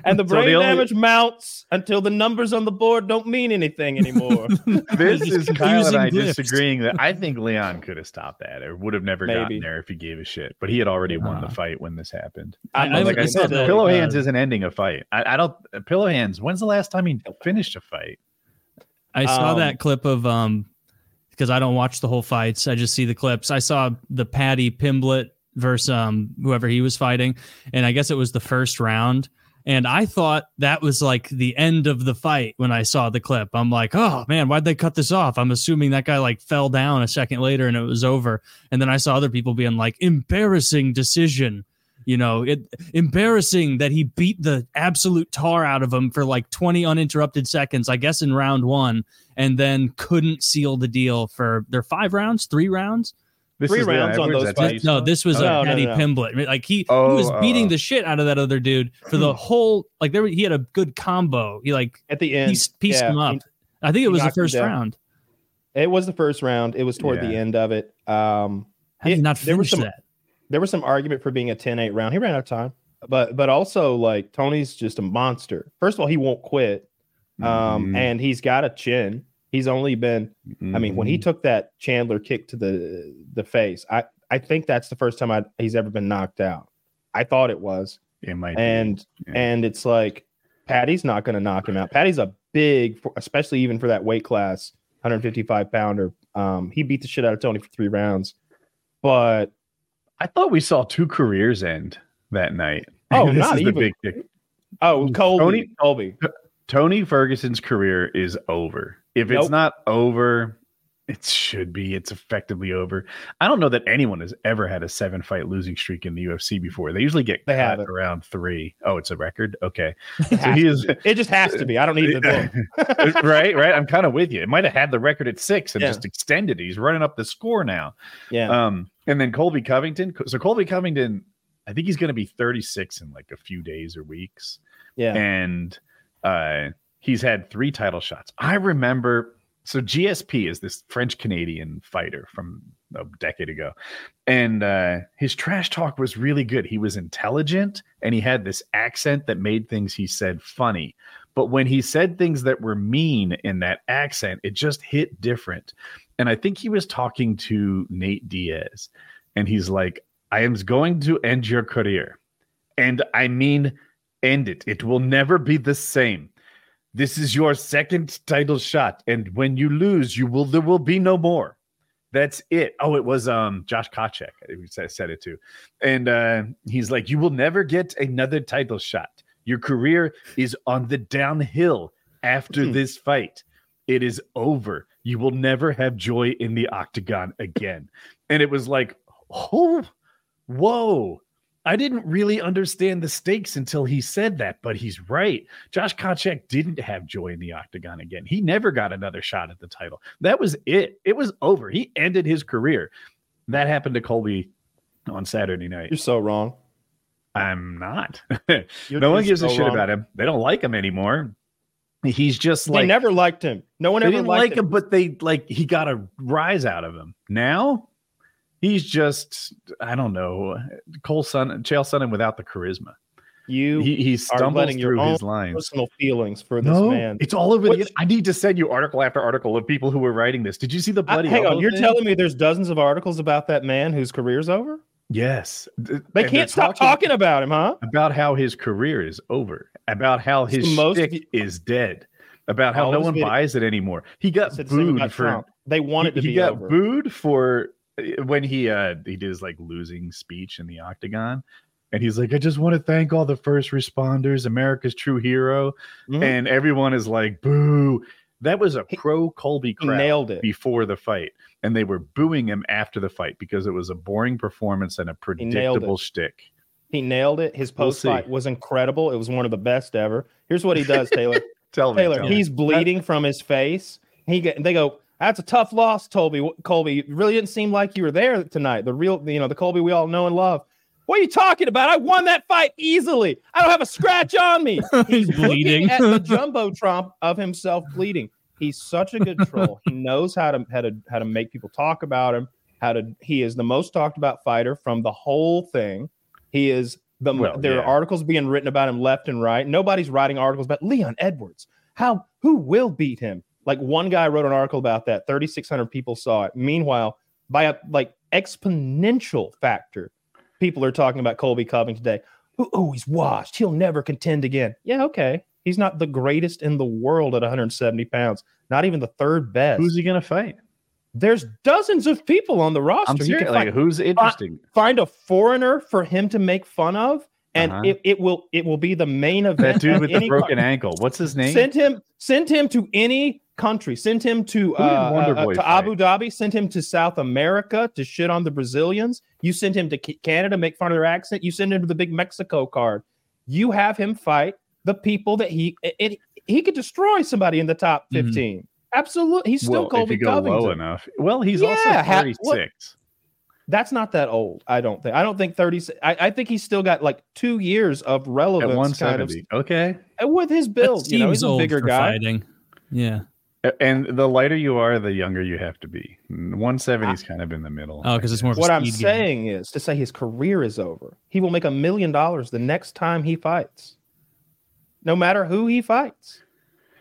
And the So brain the only- damage mounts until the numbers on the board don't mean anything anymore. (laughs) This Just is Kyle and I glyphs. disagreeing that I think Leon could have stopped that or would have never gotten there if he gave a shit. But he had already won the Uh. fight when this happened. I- I- like I, I said, saw that, pillow uh, hands isn't ending a fight. I, I don't. Pillow hands. When's the last time he finished a fight? I saw Um, that clip of um because I don't watch the whole fights. I just see the clips. I saw the Paddy Pimblett versus um whoever he was fighting, and I guess it was the first round. And I thought that was like the end of the fight when I saw the clip. I'm like, oh man, why'd they cut this off? I'm assuming that guy like fell down a second later and it was over. And then I saw other people being like, embarrassing decision. You know, it embarrassing that he beat the absolute tar out of him for like 20 uninterrupted seconds, I guess in round one, and then couldn't seal the deal for their five rounds, three rounds. This Three is rounds on those that's how fights. No, this was Oh. a No, no, no. Pimblett. Like he, Oh, he was beating uh, the shit out of that other dude for the whole. Like there, he had a good combo. He like At the end, pieced, pieced yeah, him up. he- I think it was the first round. it was the first round. It was toward the end of it. Um, How did It- not there was finish some- that? there was some argument for being a 10-8 round. He ran out of time. But but also like Tony's just a monster. First of all, he won't quit. Um, Mhm. and he's got a chin. He's only been I mean, when he Mhm. took that Chandler kick to the the face, I I think that's the first time I, he's ever been knocked out. I thought it was, it might be. and Yeah. and it's like Paddy's not going to knock him out. Paddy's a big, especially even for that weight class, 155 pounder. Um, he beat the shit out of Tony for three rounds, but I thought we saw two careers end that night. (laughs) Oh, this not is the even. big kick. oh, Colby, Tony- Colby, Tony Ferguson's career is over. If it's not over, it should be. It's effectively over. I don't know that anyone has ever had a seven fight losing streak in the UFC before. They usually get They cut around three. Oh, it's a record. Okay, It so he is it just has to be. I don't need the (laughs) book. right. Right. I'm kind of with you. It might have had the record at six and Yeah. just extended. it. He's running up the score now. Yeah, Um, and then Colby Covington. So Colby Covington, I think he's going to be 36 in like a few days or weeks yeah. and uh, he's had three title shots. I remember. So GSP is this French Canadian fighter from a decade ago, and uh, his trash talk was really good. He was intelligent, and he had this accent that made things he said funny. But when he said things that were mean in that accent, it just hit different. And I think he was talking to Nate Diaz, and he's like, "I am going to end your career, and I mean." end it. It will never be the same. This is your second title shot, and when you lose, you will there will be no more. That's it. Oh, it was um Josh Koscheck who said, said it too, and uh, he's like, you will never get another title shot. Your career is on the downhill after Hmm. this fight. It is over. You will never have joy in the octagon again. And it was like, oh, whoa. I didn't really understand the stakes until he said that, but he's right. Josh Koscheck didn't have joy in the octagon again. He never got another shot at the title. That was it. It was over. He ended his career. That happened to Colby on Saturday night. You're so wrong. I'm not. (laughs) No one gives so a shit wrong. about him. They don't like him anymore. He's just like They never liked him. No one they ever didn't liked like him, but they like he got a rise out of him. Now he's just I don't know Cole Sun Chael Sonnen without the charisma. You He he are stumbles letting your through own his lines. personal feelings for this No, man. it's all over the. I need to send you article after article of people who were writing this. Did you see the I- bloody? hang on, you're thing? telling me there's dozens of articles about that man whose career's over? Yes, They and can't stop talking about him, huh? about how his career is over, about how his most is dead, about how no one video- buys it anymore. He got booed for Trump. They want it to he, be he got over. booed for when he uh he did his like losing speech in the octagon and he's like i just want to thank all the first responders america's true hero Mhm. and everyone is like boo that was a pro colby crowd nailed it. before the fight and they were booing him after the fight because it was a boring performance and a predictable shtick He nailed it. His We'll post fight see. was incredible. It was one of the best ever. Here's what he does, Taylor. (laughs) tell me Taylor, tell me. he's bleeding from his face. He get, they go, that's a tough loss, Colby. Colby, really didn't seem like you were there tonight. The real, you know, the Colby we all know and love. What are you talking about? I won that fight easily. I don't have a scratch on me. (laughs) He's looking bleeding. at the (laughs) jumbotron of himself bleeding. He's such a good troll. He knows how to how to how to make people talk about him. How to he is the most talked about fighter from the whole thing. He is the Well, there yeah. are articles being written about him left and right. Nobody's writing articles about Leon Edwards. How who will beat him? Like one guy wrote an article about that. 3600 people saw it. Meanwhile, by a like exponential factor, people are talking about Colby Covington today. Oh, oh, he's washed. He'll never contend again. Yeah, okay. He's not the greatest in the world at 170 pounds. Not even the third best. who's he gonna fight There's dozens of people on the roster. i'm serious like who's interesting find a foreigner for him to make fun of, and Uh-huh. it, it will it will be the main event. that dude with the broken car- ankle what's his name Send him send him to any country. Send him to uh, uh, to? Abu Dhabi. Send him to South America to shit on the Brazilians. You send him to Ca- Canada, make fun of their accent. You send him to the big Mexico card. You have him fight the people that he it, it- he could destroy somebody in the top Mhm. 15. Absolutely, he's still well, Colby if you go Covington. low enough well he's Yeah, also 36 what- That's not that old. I don't think. I don't think 30. I, I think he's still got like two years of at relevance, kind of 170 okay with his build. You know, he's a bigger guy. fighting. Yeah. And the lighter you are, the younger you have to be. 170 is kind of in the middle. Oh, because it's more of a What I'm game. saying is to say his career is over. He will make a million dollars the next time he fights, no matter who he fights.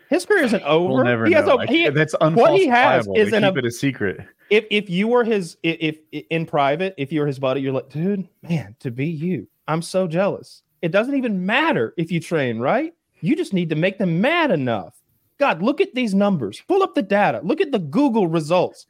His career isn't over. We'll never he has a, a, I he, can't- that's what he has unfalsifiable. is They an keep ab- it a secret. If if you were his if, if in private, if you were his buddy, you're like, dude, man, to be you, I'm so jealous. It doesn't even matter if you train, right? You just need to make them mad enough. God, look at these numbers. Pull up the data. Look at the Google results.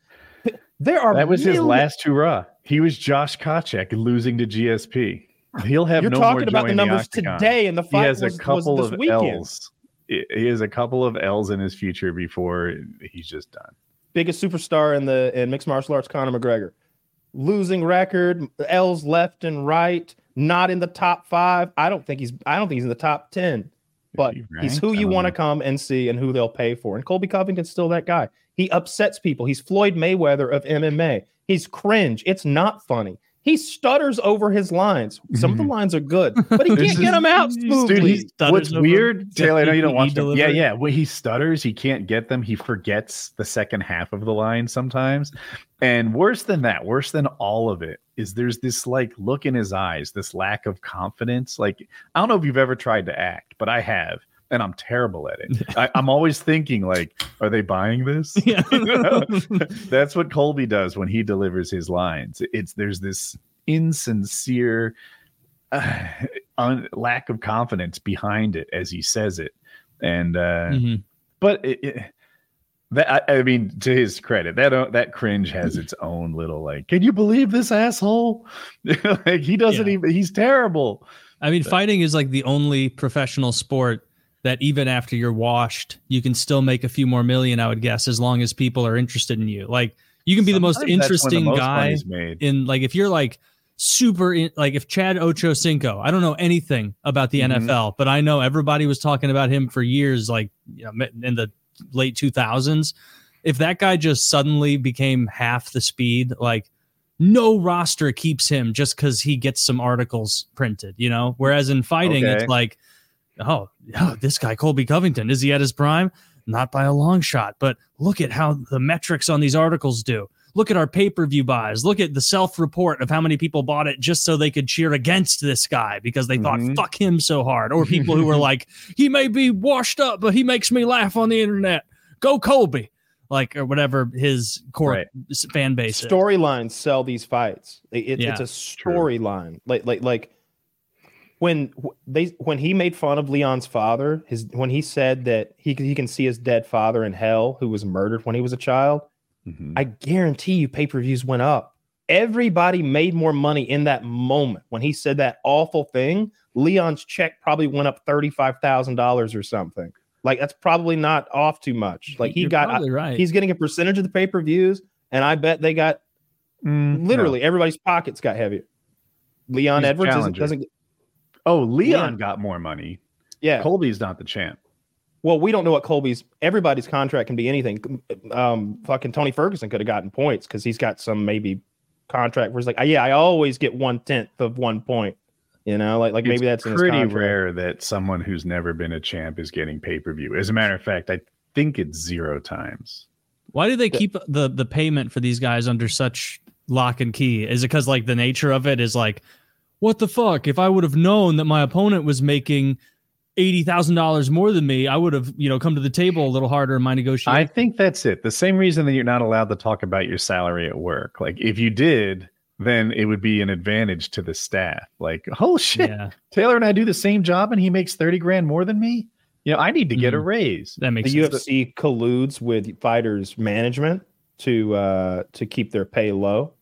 There are That was his last hurrah. He was Josh Koscheck losing to GSP. He'll have You're no more talking about the numbers octagon. today, and the He fight has was, a couple of weekend. L's. He he has a couple of L's in his future before he's just done. Biggest superstar in the in mixed martial arts, Conor McGregor. Losing record, L's left and right, not in the top five. I don't think he's. I don't think he's in the top ten. But he he's who you want to come and see, and who they'll pay for. And Colby Covington's still that guy. He upsets people. He's Floyd Mayweather of MMA. He's cringe. It's not funny. He stutters over his lines. Some of the mm-hmm. lines are good, but he (laughs) can't get them out Dude, smoothly. he's, stutters what's over weird, Taylor, I know you don't PPE watch them. Yeah, yeah. When he stutters, he can't get them. He forgets the second half of the line sometimes. And worse than that, worse than all of it, is there's this like look in his eyes, this lack of confidence. Like, I don't know if you've ever tried to act, but I have. And I'm terrible at it. (laughs) I, I'm always thinking, like, are they buying this? (laughs) Yeah. (laughs) You know? That's what Colby does when he delivers his lines. It's there's this insincere uh, (sighs) un, lack of confidence behind it as he says it, and uh, Mhm. but it, it, that I, I mean, to his credit, that uh, that cringe has its own little like. Can you believe this asshole? like he doesn't Yeah. even. He's terrible. I mean, fighting is like the only professional sport that even after you're washed, you can still make a few more million, I would guess, as long as people are interested in you. Like you can be the most when the interesting most guy made. in like if you're like super in, like if Chad Ocho Cinco, I don't know anything about the Mhm. NFL, but I know everybody was talking about him for years, like you know, in the late 2000s. If that guy just suddenly became half the speed, like no roster keeps him just because he gets some articles printed, you know? Whereas in fighting, Okay. it's like, oh, oh, this guy, Colby Covington, is he at his prime? Not by a long shot, but look at how the metrics on these articles do. Look at our pay per view buys. Look at the self report of how many people bought it just so they could cheer against this guy because they Mhm. thought, fuck him so hard. Or people who were (laughs) like, he may be washed up, but he makes me laugh on the internet. Go Colby. Like, or whatever his core Right. fan base storylines sell these fights. It, it- Yeah, it's a storyline. Like like like when they when he made fun of Leon's father, his when he said that he he can see his dead father in hell who was murdered when he was a child. Mhm. I guarantee you pay per views went up. Everybody made more money in that moment when he said that awful thing. Leon's check probably went up thirty five thousand dollars or something. Like that's probably not off too much. Like he You're got right. he's getting a percentage of the pay per views, and I bet they got Mm, no. literally everybody's pockets got heavier. Leon He's a Edwards doesn't, challenger. Doesn't. Oh, Leon Yeah. got more money. Yeah. Colby's not the champ. Well, we don't know what Colby's. Everybody's contract can be anything. Um, fucking Tony Ferguson could have gotten points because he's got some maybe contract where he's like, "Ah, yeah, I always get one tenth of one point. You know, like like maybe it's that's in his pretty rare that someone who's never been a champ is getting pay per view. As a matter of fact, I think it's zero times. Why do they keep the the payment for these guys under such lock and key? Is it because like the nature of it is like, what the fuck? If I would have known that my opponent was making eighty thousand dollars more than me, I would have you know come to the table a little harder in my negotiation. I think that's it. The same reason that you're not allowed to talk about your salary at work. Like if you did, then it would be an advantage to the staff. Like, (laughs) oh shit, yeah, Taylor and I do the same job and he makes 30 grand more than me. You know, I need to get a Mhm. raise. that makes sense. The sense. UFC colludes with fighters' management to uh, to keep their pay low,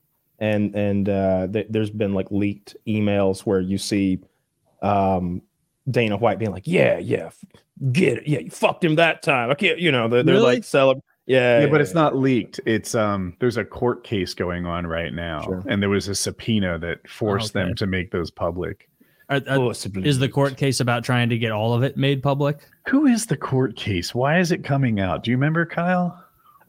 and and uh, th- there's been like leaked emails where you see um, Dana White being like, "Yeah, yeah, f- get it, yeah, you fucked him that time." I can't, you know, they're, they're Really? like celebrating. Yeah, Yeah, but yeah, it's not leaked. It's um there's a court case going on right now. Sure. And there was a subpoena that forced okay. them to make those public. Are- are- Possibly. is the court case about trying to get all of it made public? Who is the court case? Why is it coming out? Do you remember, Kyle?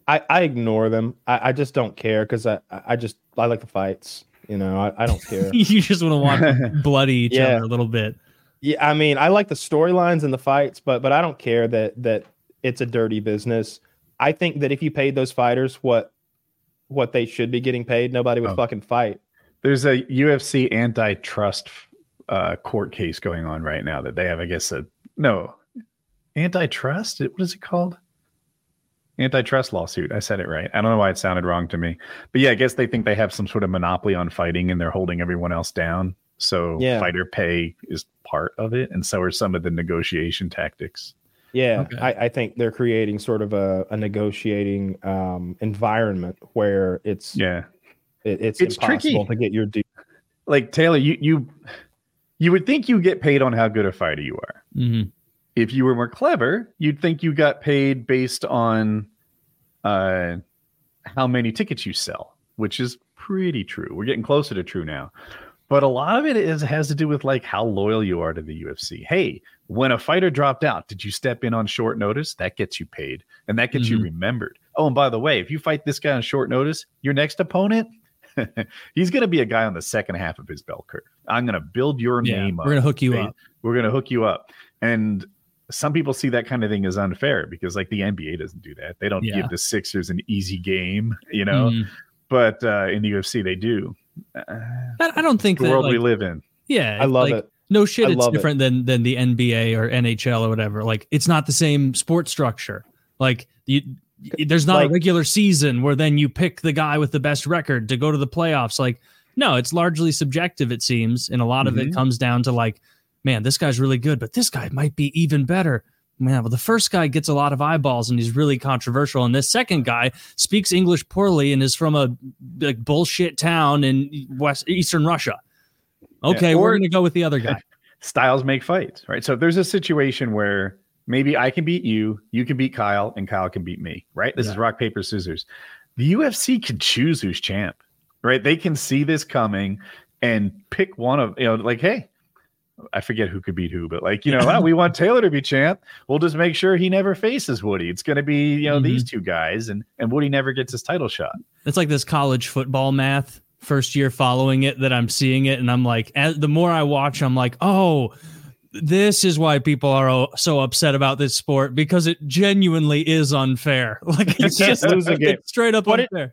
I, I ignore them. I, I just don't care because I I just I like the fights. You know, I, I don't care. (laughs) you just want to watch (laughs) bloody each Yeah. other a little bit. Yeah, I mean, I like the storylines and the fights, but but I don't care that that it's a dirty business. I think that if you paid those fighters what what they should be getting paid, nobody would Oh. fucking fight. There's a UFC antitrust uh, court case going on right now that they have, I guess, a no antitrust. What is it called? Antitrust lawsuit. I said it right. I don't know why it sounded wrong to me, but yeah, I guess they think they have some sort of monopoly on fighting and they're holding everyone else down. So Yeah. fighter pay is part of it, and so are some of the negotiation tactics. Yeah, Okay. I, I think they're creating sort of a, a negotiating um, environment where it's Yeah, it, it's, It's tricky. to get your due. like Taylor, you you you would think you get paid on how good a fighter you are. hmm if you were more clever, you'd think you got paid based on uh, how many tickets you sell, which is pretty true. We're getting closer to true now. But a lot of it is has to do with like how loyal you are to the UFC. Hey, when a fighter dropped out, did you step in on short notice? That gets you paid and that gets you Mhm. remembered. Oh, and by the way, if you fight this guy on short notice, your next opponent, (laughs) he's going to be a guy on the second half of his bell curve. I'm going to build your Yeah, name we're gonna hook you They- up. we're going to hook you up and some people see that kind of thing as unfair because like the nba doesn't do that they don't Yeah. give the sixers an easy game you know Mhm. but uh in the ufc they do uh, I, I don't think the that. world we live in yeah, I love like, it. No shit, it's love it. different than than the NBA or NHL or whatever. Like it's not the same sports structure. Like you, there's not Like- a regular season where then you pick the guy with the best record to go to the playoffs. Like no, it's largely subjective. It seems, and a lot of it Mhm. comes down to like, man, this guy's really good, but this guy might be even better. Man, well, the first guy gets a lot of eyeballs and he's really controversial, and this second guy speaks English poorly and is from a like bullshit town in West Eastern Russia. Okay, or- we're gonna go with the other guy. (laughs) styles make fights right so if there's a situation where maybe i can beat you you can beat kyle and kyle can beat me right this is rock paper scissors the ufc can choose who's champ right they can see this coming and pick one of you know like hey I forget who could beat who, but like, you know, wow, (laughs) we want Taylor to be champ. We'll just make sure he never faces Woody. It's going to be, you know, mm-hmm. these two guys and and Woody never gets his title shot. It's like this college football math first year following it that I'm seeing it and I'm like as, the more I watch I'm like, "Oh, this is why people are so upset about this sport because it genuinely is unfair. (laughs) Like it's just lose a game. straight up what unfair. It,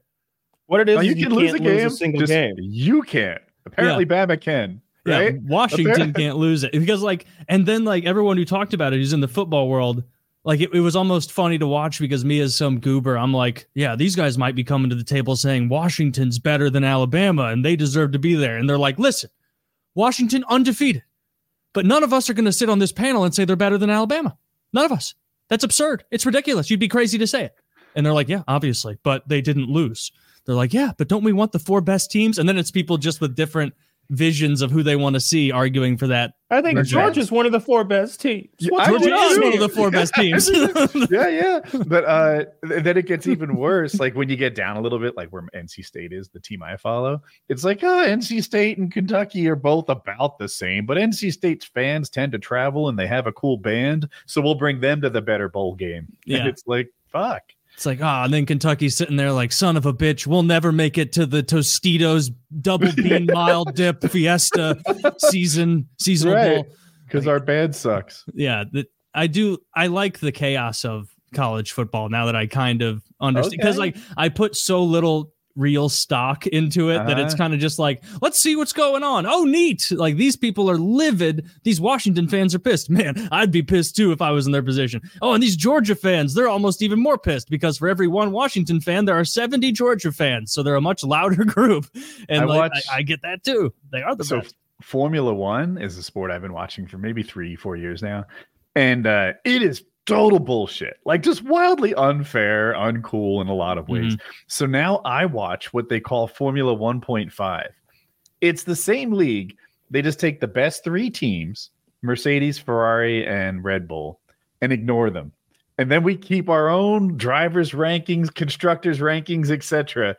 what it is, you, can lose a game. Lose a single just, game. You can't. Apparently, yeah. Bama can. Right? Yeah, Washington can't lose it because like, and then like everyone who talked about it who's in the football world, like it, it was almost funny to watch because me as some goober, I'm like, yeah, these guys might be coming to the table saying Washington's better than Alabama and they deserve to be there, and they're like, listen, Washington undefeated, but none of us are going to sit on this panel and say they're better than Alabama. None of us. That's absurd. It's ridiculous. You'd be crazy to say it. And they're like, yeah, obviously, but they didn't lose. They're like, yeah, but don't we want the four best teams? And then it's people just with different visions of who they want to see arguing for that. I think Georgia's one of the four best teams. Yeah, Georgia is one of the four best teams. yeah, (laughs) (laughs) (laughs) yeah. But uh, then it gets even worse. Like when you get down a little bit, like where NC State is, the team I follow, it's like, oh, NC State and Kentucky are both about the same. But NC State's fans tend to travel and they have a cool band. So we'll bring them to the better bowl game. Yeah. And it's like, fuck. It's like, ah, oh, and then Kentucky's sitting there like, son of a bitch, we'll never make it to the Tostitos double (laughs) bean mild dip fiesta season seasonal right. bowl. Because like, our band sucks. Yeah. The, I do I like the chaos of college football now that I kind of understand because okay. like I put so little real stock into it uh-huh. that it's uh-huh. kind of just like let's see what's going on. Oh neat. Like these people are livid. These washington fans are pissed. Man i'd be pissed too if i was in their position. Oh and these georgia fans they're almost even more pissed because for every one washington fan there are 70 georgia fans. So they're a much louder (laughs) group. And I, like, watch, I, I, get that too. They are the so best. Formula one is a sport i've been watching for maybe three four years now. And uh, it is total bullshit, like just wildly unfair, uncool in a lot of ways. Mm-hmm. So now I watch what they call Formula 1.5. It's the same league. They just take the best three teams, Mercedes, Ferrari, and Red Bull, and ignore them. And then we keep our own drivers' rankings, constructors' rankings, etc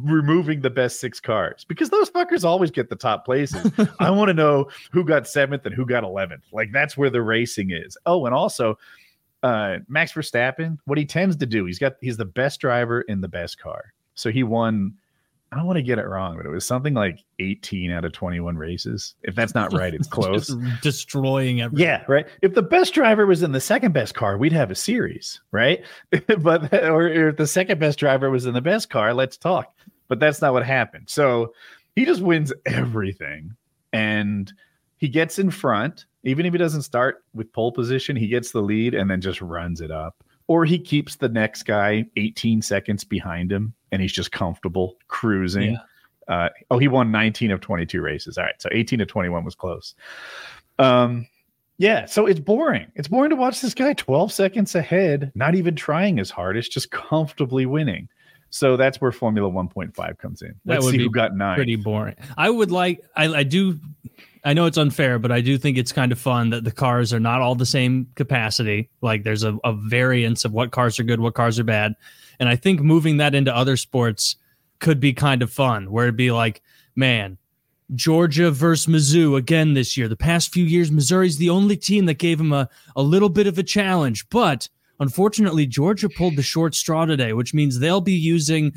removing the best six cars because those fuckers always get the top places. (laughs) I want to know who got seventh and who got 11th. Like that's where the racing is. Oh, and also uh, Max Verstappen, what he tends to do, he's got he's the best driver in the best car. So he won. I don't want to get it wrong, but it was something like 18 out of 21 races. If that's not right, it's (laughs) close. destroying everything. Yeah, right. If the best driver was in the second best car, we'd have a series, right? (laughs) but or if the second best driver was in the best car, let's talk. But that's not what happened. So he just wins everything, and he gets in front even if he doesn't start with pole position, he gets the lead and then just runs it up. Or he keeps the next guy 18 seconds behind him and he's just comfortable cruising. Yeah. Uh, oh, he won 19 of 22 races. All right. So 18 to 21 was close. Um, yeah. So it's boring. It's boring to watch this guy 12 seconds ahead, not even trying as hard. It's just comfortably winning. So that's where Formula 1.5 comes in. Let's see who got nine. Pretty boring. I would like, I, I do I know it's unfair, but I do think it's kind of fun that the cars are not all the same capacity. Like there's a, a variance of what cars are good, what cars are bad. And I think moving that into other sports could be kind of fun, where it'd be like, man, Georgia versus Mizzou again this year. The past few years, Missouri's the only team that gave them a, a little bit of a challenge. But unfortunately, Georgia pulled the short straw today, which means they'll be using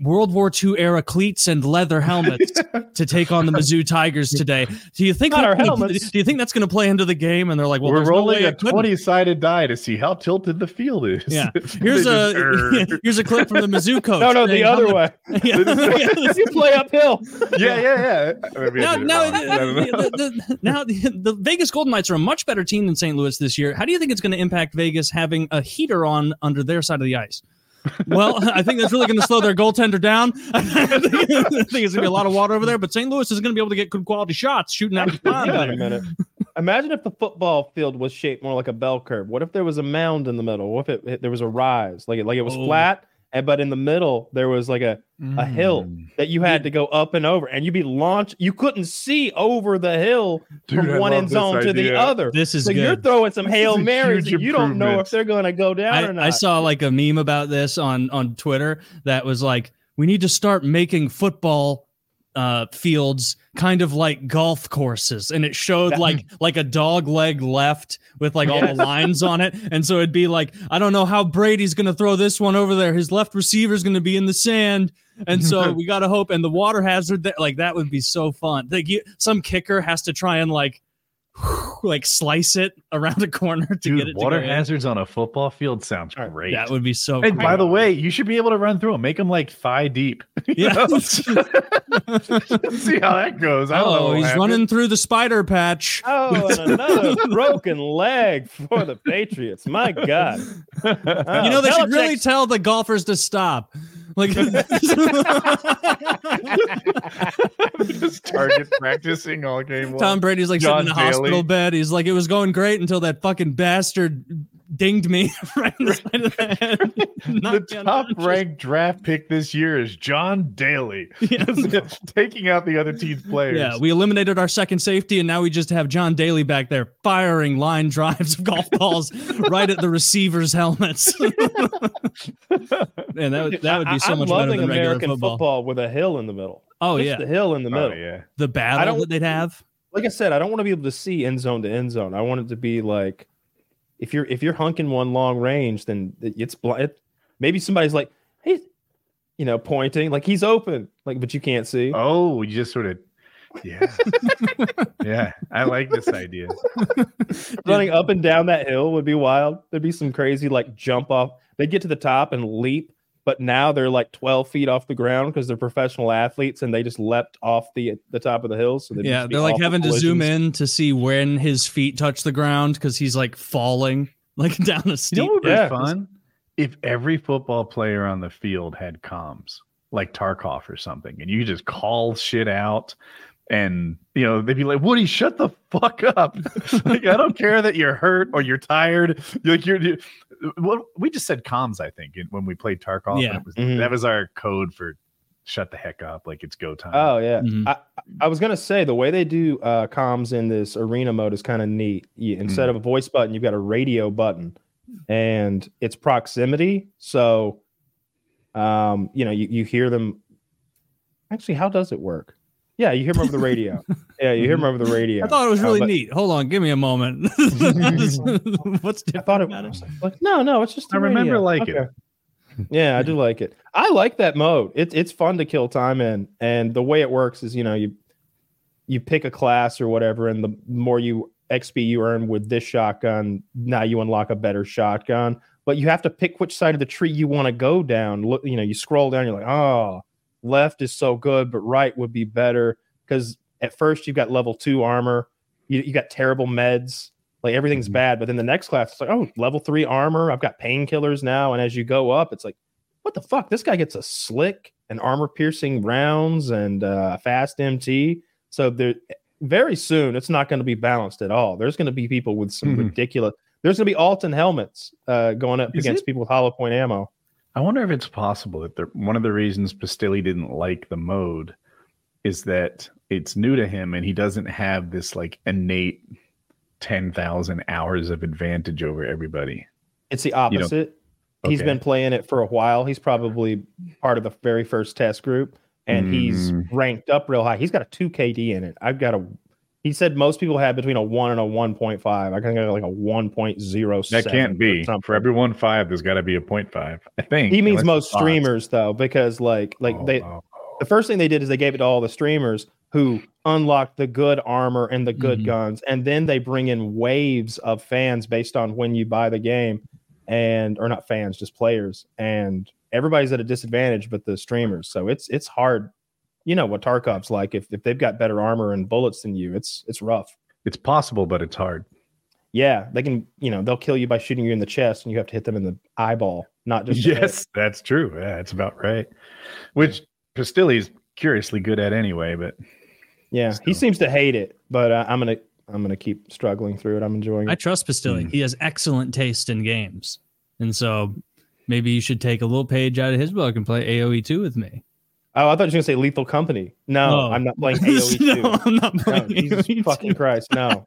World War II era cleats and leather helmets (laughs) to take on the Mizzou Tigers today. Do you think? our (laughs) helmets. Do you think that's going to play into the game? And they're like, "Well, we're rolling no a twenty-sided die to see how tilted the field is." Yeah. (laughs) Here's a here's a clip from the Mizzou coach. no, no, the other way. you play uphill. Yeah, yeah, yeah. Now, now, the, the, now the Vegas Golden Knights are a much better team than St. Louis this year. How do you think it's going to impact Vegas having a heater on under their side of the ice? Well, (laughs) I think that's really going to slow their goaltender down. (laughs) I think, it's going to be a lot of water over there, but St. Louis is going to be able to get good quality shots shooting out of the pond. a minute. Imagine if the football field was shaped more like a bell curve. What if there was a mound in the middle? What if it, there was a rise, like it, like it was oh. flat, and but in the middle there was like a mm. a hill mm. that you had to go up and over, and you'd be launched. You couldn't see over the hill Dude, from one end zone to the other. This is so good. you're throwing some hail marys, and you don't know if they're going to go down I, or not. I saw like a meme about this on on Twitter that was like, we need to start making football uh, fields kind of like golf courses, and it showed like like a dog leg left with like all the lines on it, and so it'd be like I don't know how Brady's gonna throw this one over there. His left receiver's gonna be in the sand. And so (laughs) we gotta hope, and the water hazard that like that would be so fun. Like you, some kicker has to try and like, like slice it around a corner to Dude, get it. to water go in. hazards on a football field sounds All right, great. That would be so. and cool. by the way, you should be able to run through them. Make them like thigh deep. (laughs) You Yeah. (laughs) (laughs) See how that goes. I don't oh, what he's happened. running through the spider patch. Oh, and another broken leg for the Patriots. My God. Uh, you know, they should really tell the golfers to stop. Like, Just target practicing all game long. Tom Brady's like John sitting in the hospital bed. He's like, it was going great until that fucking bastard dinged me (laughs) right in the side of the head. (laughs) the top ranked draft pick this year is John Daly, (laughs) Yeah. taking out the other team's players. Yeah, we eliminated our second safety, and now we just have John Daly back there firing line drives of golf balls right at the receivers' helmets. and that would, that would be so I- I'm much better loving than regular American football. with a hill in the middle. Oh Just yeah, the hill in the oh, middle. yeah. the I battle don't- that they'd have. Like I said, I don't want to be able to see end zone to end zone. I want it to be like if you're if you're hunking one long range, then it's blind. Maybe somebody's like, hey, you know, pointing like he's open, like but you can't see. Oh, you just sort of, yeah, (laughs) yeah. I like this idea. Running up and down that hill would be wild. There'd be some crazy like jump off. They'd get to the top and leap, but now they're like 12 feet off the ground because they're professional athletes and they just leapt off the the top of the hill. So they'd Yeah, just be they're like awful having to zoom in to see when his feet touch the ground because he's like falling (laughs) like down a You steep. know what would be fun? If every football player on the field had comms, like Tarkov or something, and you just call shit out, and you know they'd be like, "Woody, shut the fuck up! (laughs) like, I don't care that you're hurt or you're tired. You're like you're." you- What we just said comms, I think, when we played Tarkov. Yeah. it was, Mhm. that was our code for shut the heck up, like it's go time. Oh yeah, Mhm. I, I was gonna say the way they do uh, comms in this arena mode is kind of neat. You, instead Mm. of a voice button, you've got a radio button, and it's proximity. So, um, you know, you, you hear them. Actually, how does it work? Yeah, you hear him over the radio. (laughs) yeah, you hear him over the radio. I thought it was Uh, really but neat. Hold on, give me a moment. (laughs) (laughs) What's I different thought it about it? was like no, no, it's just. I remember radio. liking it. Yeah, I do like it. I like that mode. It's it's fun to kill time in, and the way it works is, you know, you you pick a class or whatever, and the more you XP you earn with this shotgun, now you unlock a better shotgun. But you have to pick which side of the tree you want to go down. Look, you know, you scroll down, you're like, oh, left is so good, but right would be better because at first you've got level two armor, you, you got terrible meds, like everything's Mhm. bad. But then the next class, it's like, oh, level three armor. I've got painkillers now. And as you go up, it's like, what the fuck? This guy gets a slick and armor piercing rounds and uh, fast MT. So there, very soon, it's not going to be balanced at all. There's going to be people with some Mhm. ridiculous. There's going to be Altyn helmets uh, going up Is against it? people with hollow point ammo. I wonder if it's possible that the, one of the reasons Pestily didn't like the mode is that it's new to him and he doesn't have this like innate 10,000 hours of advantage over everybody. It's the You know, opposite. He's been playing it for a while. He's probably part of the very first test group, and he's Mm. ranked up real high. He's got a two KD in it. I've got a. He said most people have between a one and a one point five. I can get like a one point zero. That can't be. For every one five, there's got to be a point five. I think. He means most streamers though, because like like Oh, they oh, oh. the first thing they did is they gave it to all the streamers who unlocked the good armor and the good Mhm. guns and then they bring in waves of fans based on when you buy the game and or not fans just players and everybody's at a disadvantage but the streamers so it's it's hard you know what tarkov's like if, if they've got better armor and bullets than you it's it's rough It's possible, but it's hard. yeah they can you know they'll kill you by shooting you in the chest and you have to hit them in the eyeball not just the (laughs) head. Yes, that's true. Yeah, that's about right. Which Pestily's curiously good at anyway, but Yeah, he seems to hate it, but uh, I'm gonna I'm gonna keep struggling through it. I'm enjoying it. I trust Pestily. Mm. He has excellent taste in games, and so maybe you should take a little page out of his book and play AOE two with me. Oh, I thought you were gonna say Lethal Company. No, Oh. I'm not playing (laughs) AOE two. no, I'm not No, playing Jesus AOE fucking 2. Christ, no.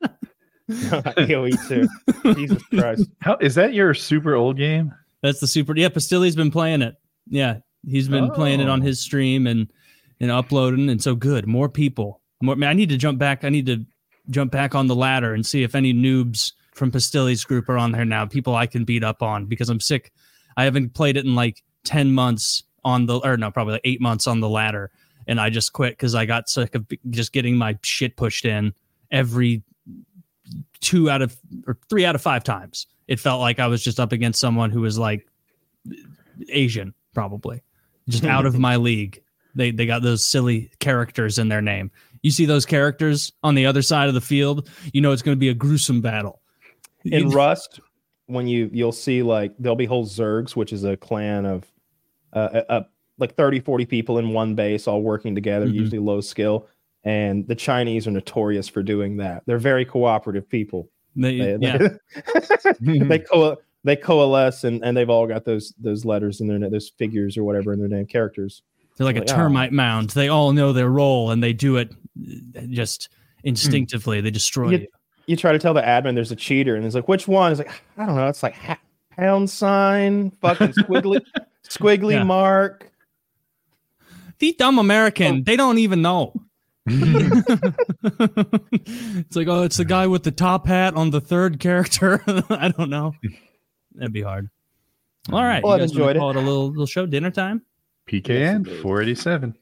No, (laughs) not AOE two. Jesus Christ. how is that your super old game? That's the super. Yeah, Pestily's been playing it. Yeah, he's been playing it on Oh. his stream, and and uploading, and so good. More people. More. Man, I need to jump back. I need to jump back on the ladder and see if any noobs from Pestily's group are on there now. People I can beat up on because I'm sick. I haven't played it in like ten months on the or no, probably like eight months on the ladder, and I just quit because I got sick of just getting my shit pushed in every two out of or three out of five times. It felt like I was just up against someone who was like Asian, probably just out of (laughs) my league. They they got those silly characters in their name. You see those characters on the other side of the field, you know it's going to be a gruesome battle. In Rust, when you you'll see like there'll be whole Zergs, which is a clan of uh, uh, uh like 30, 40 people in one base, all working together, Mhm. usually low skill. And the Chinese are notorious for doing that. They're very cooperative people. They- They, yeah, (laughs) they co- they coalesce and, and they've all got those those letters in their name, those figures or whatever in their name, characters. they're like a Like, oh. termite mound. They all know their role and they do it just instinctively. They destroy You- you. You try to tell the admin there's a cheater, and he's like, "Which one?" He's like, "I don't know." It's like ha- pound sign, fucking squiggly, (laughs) squiggly Yeah. mark. The dumb American, Oh. they don't even know. (laughs) (laughs) it's like, oh, it's the guy with the top hat on the third character. (laughs) I don't know. That'd be hard. All right, Well, you I've guys enjoyed it. call it a little little show dinner time. PKN 487.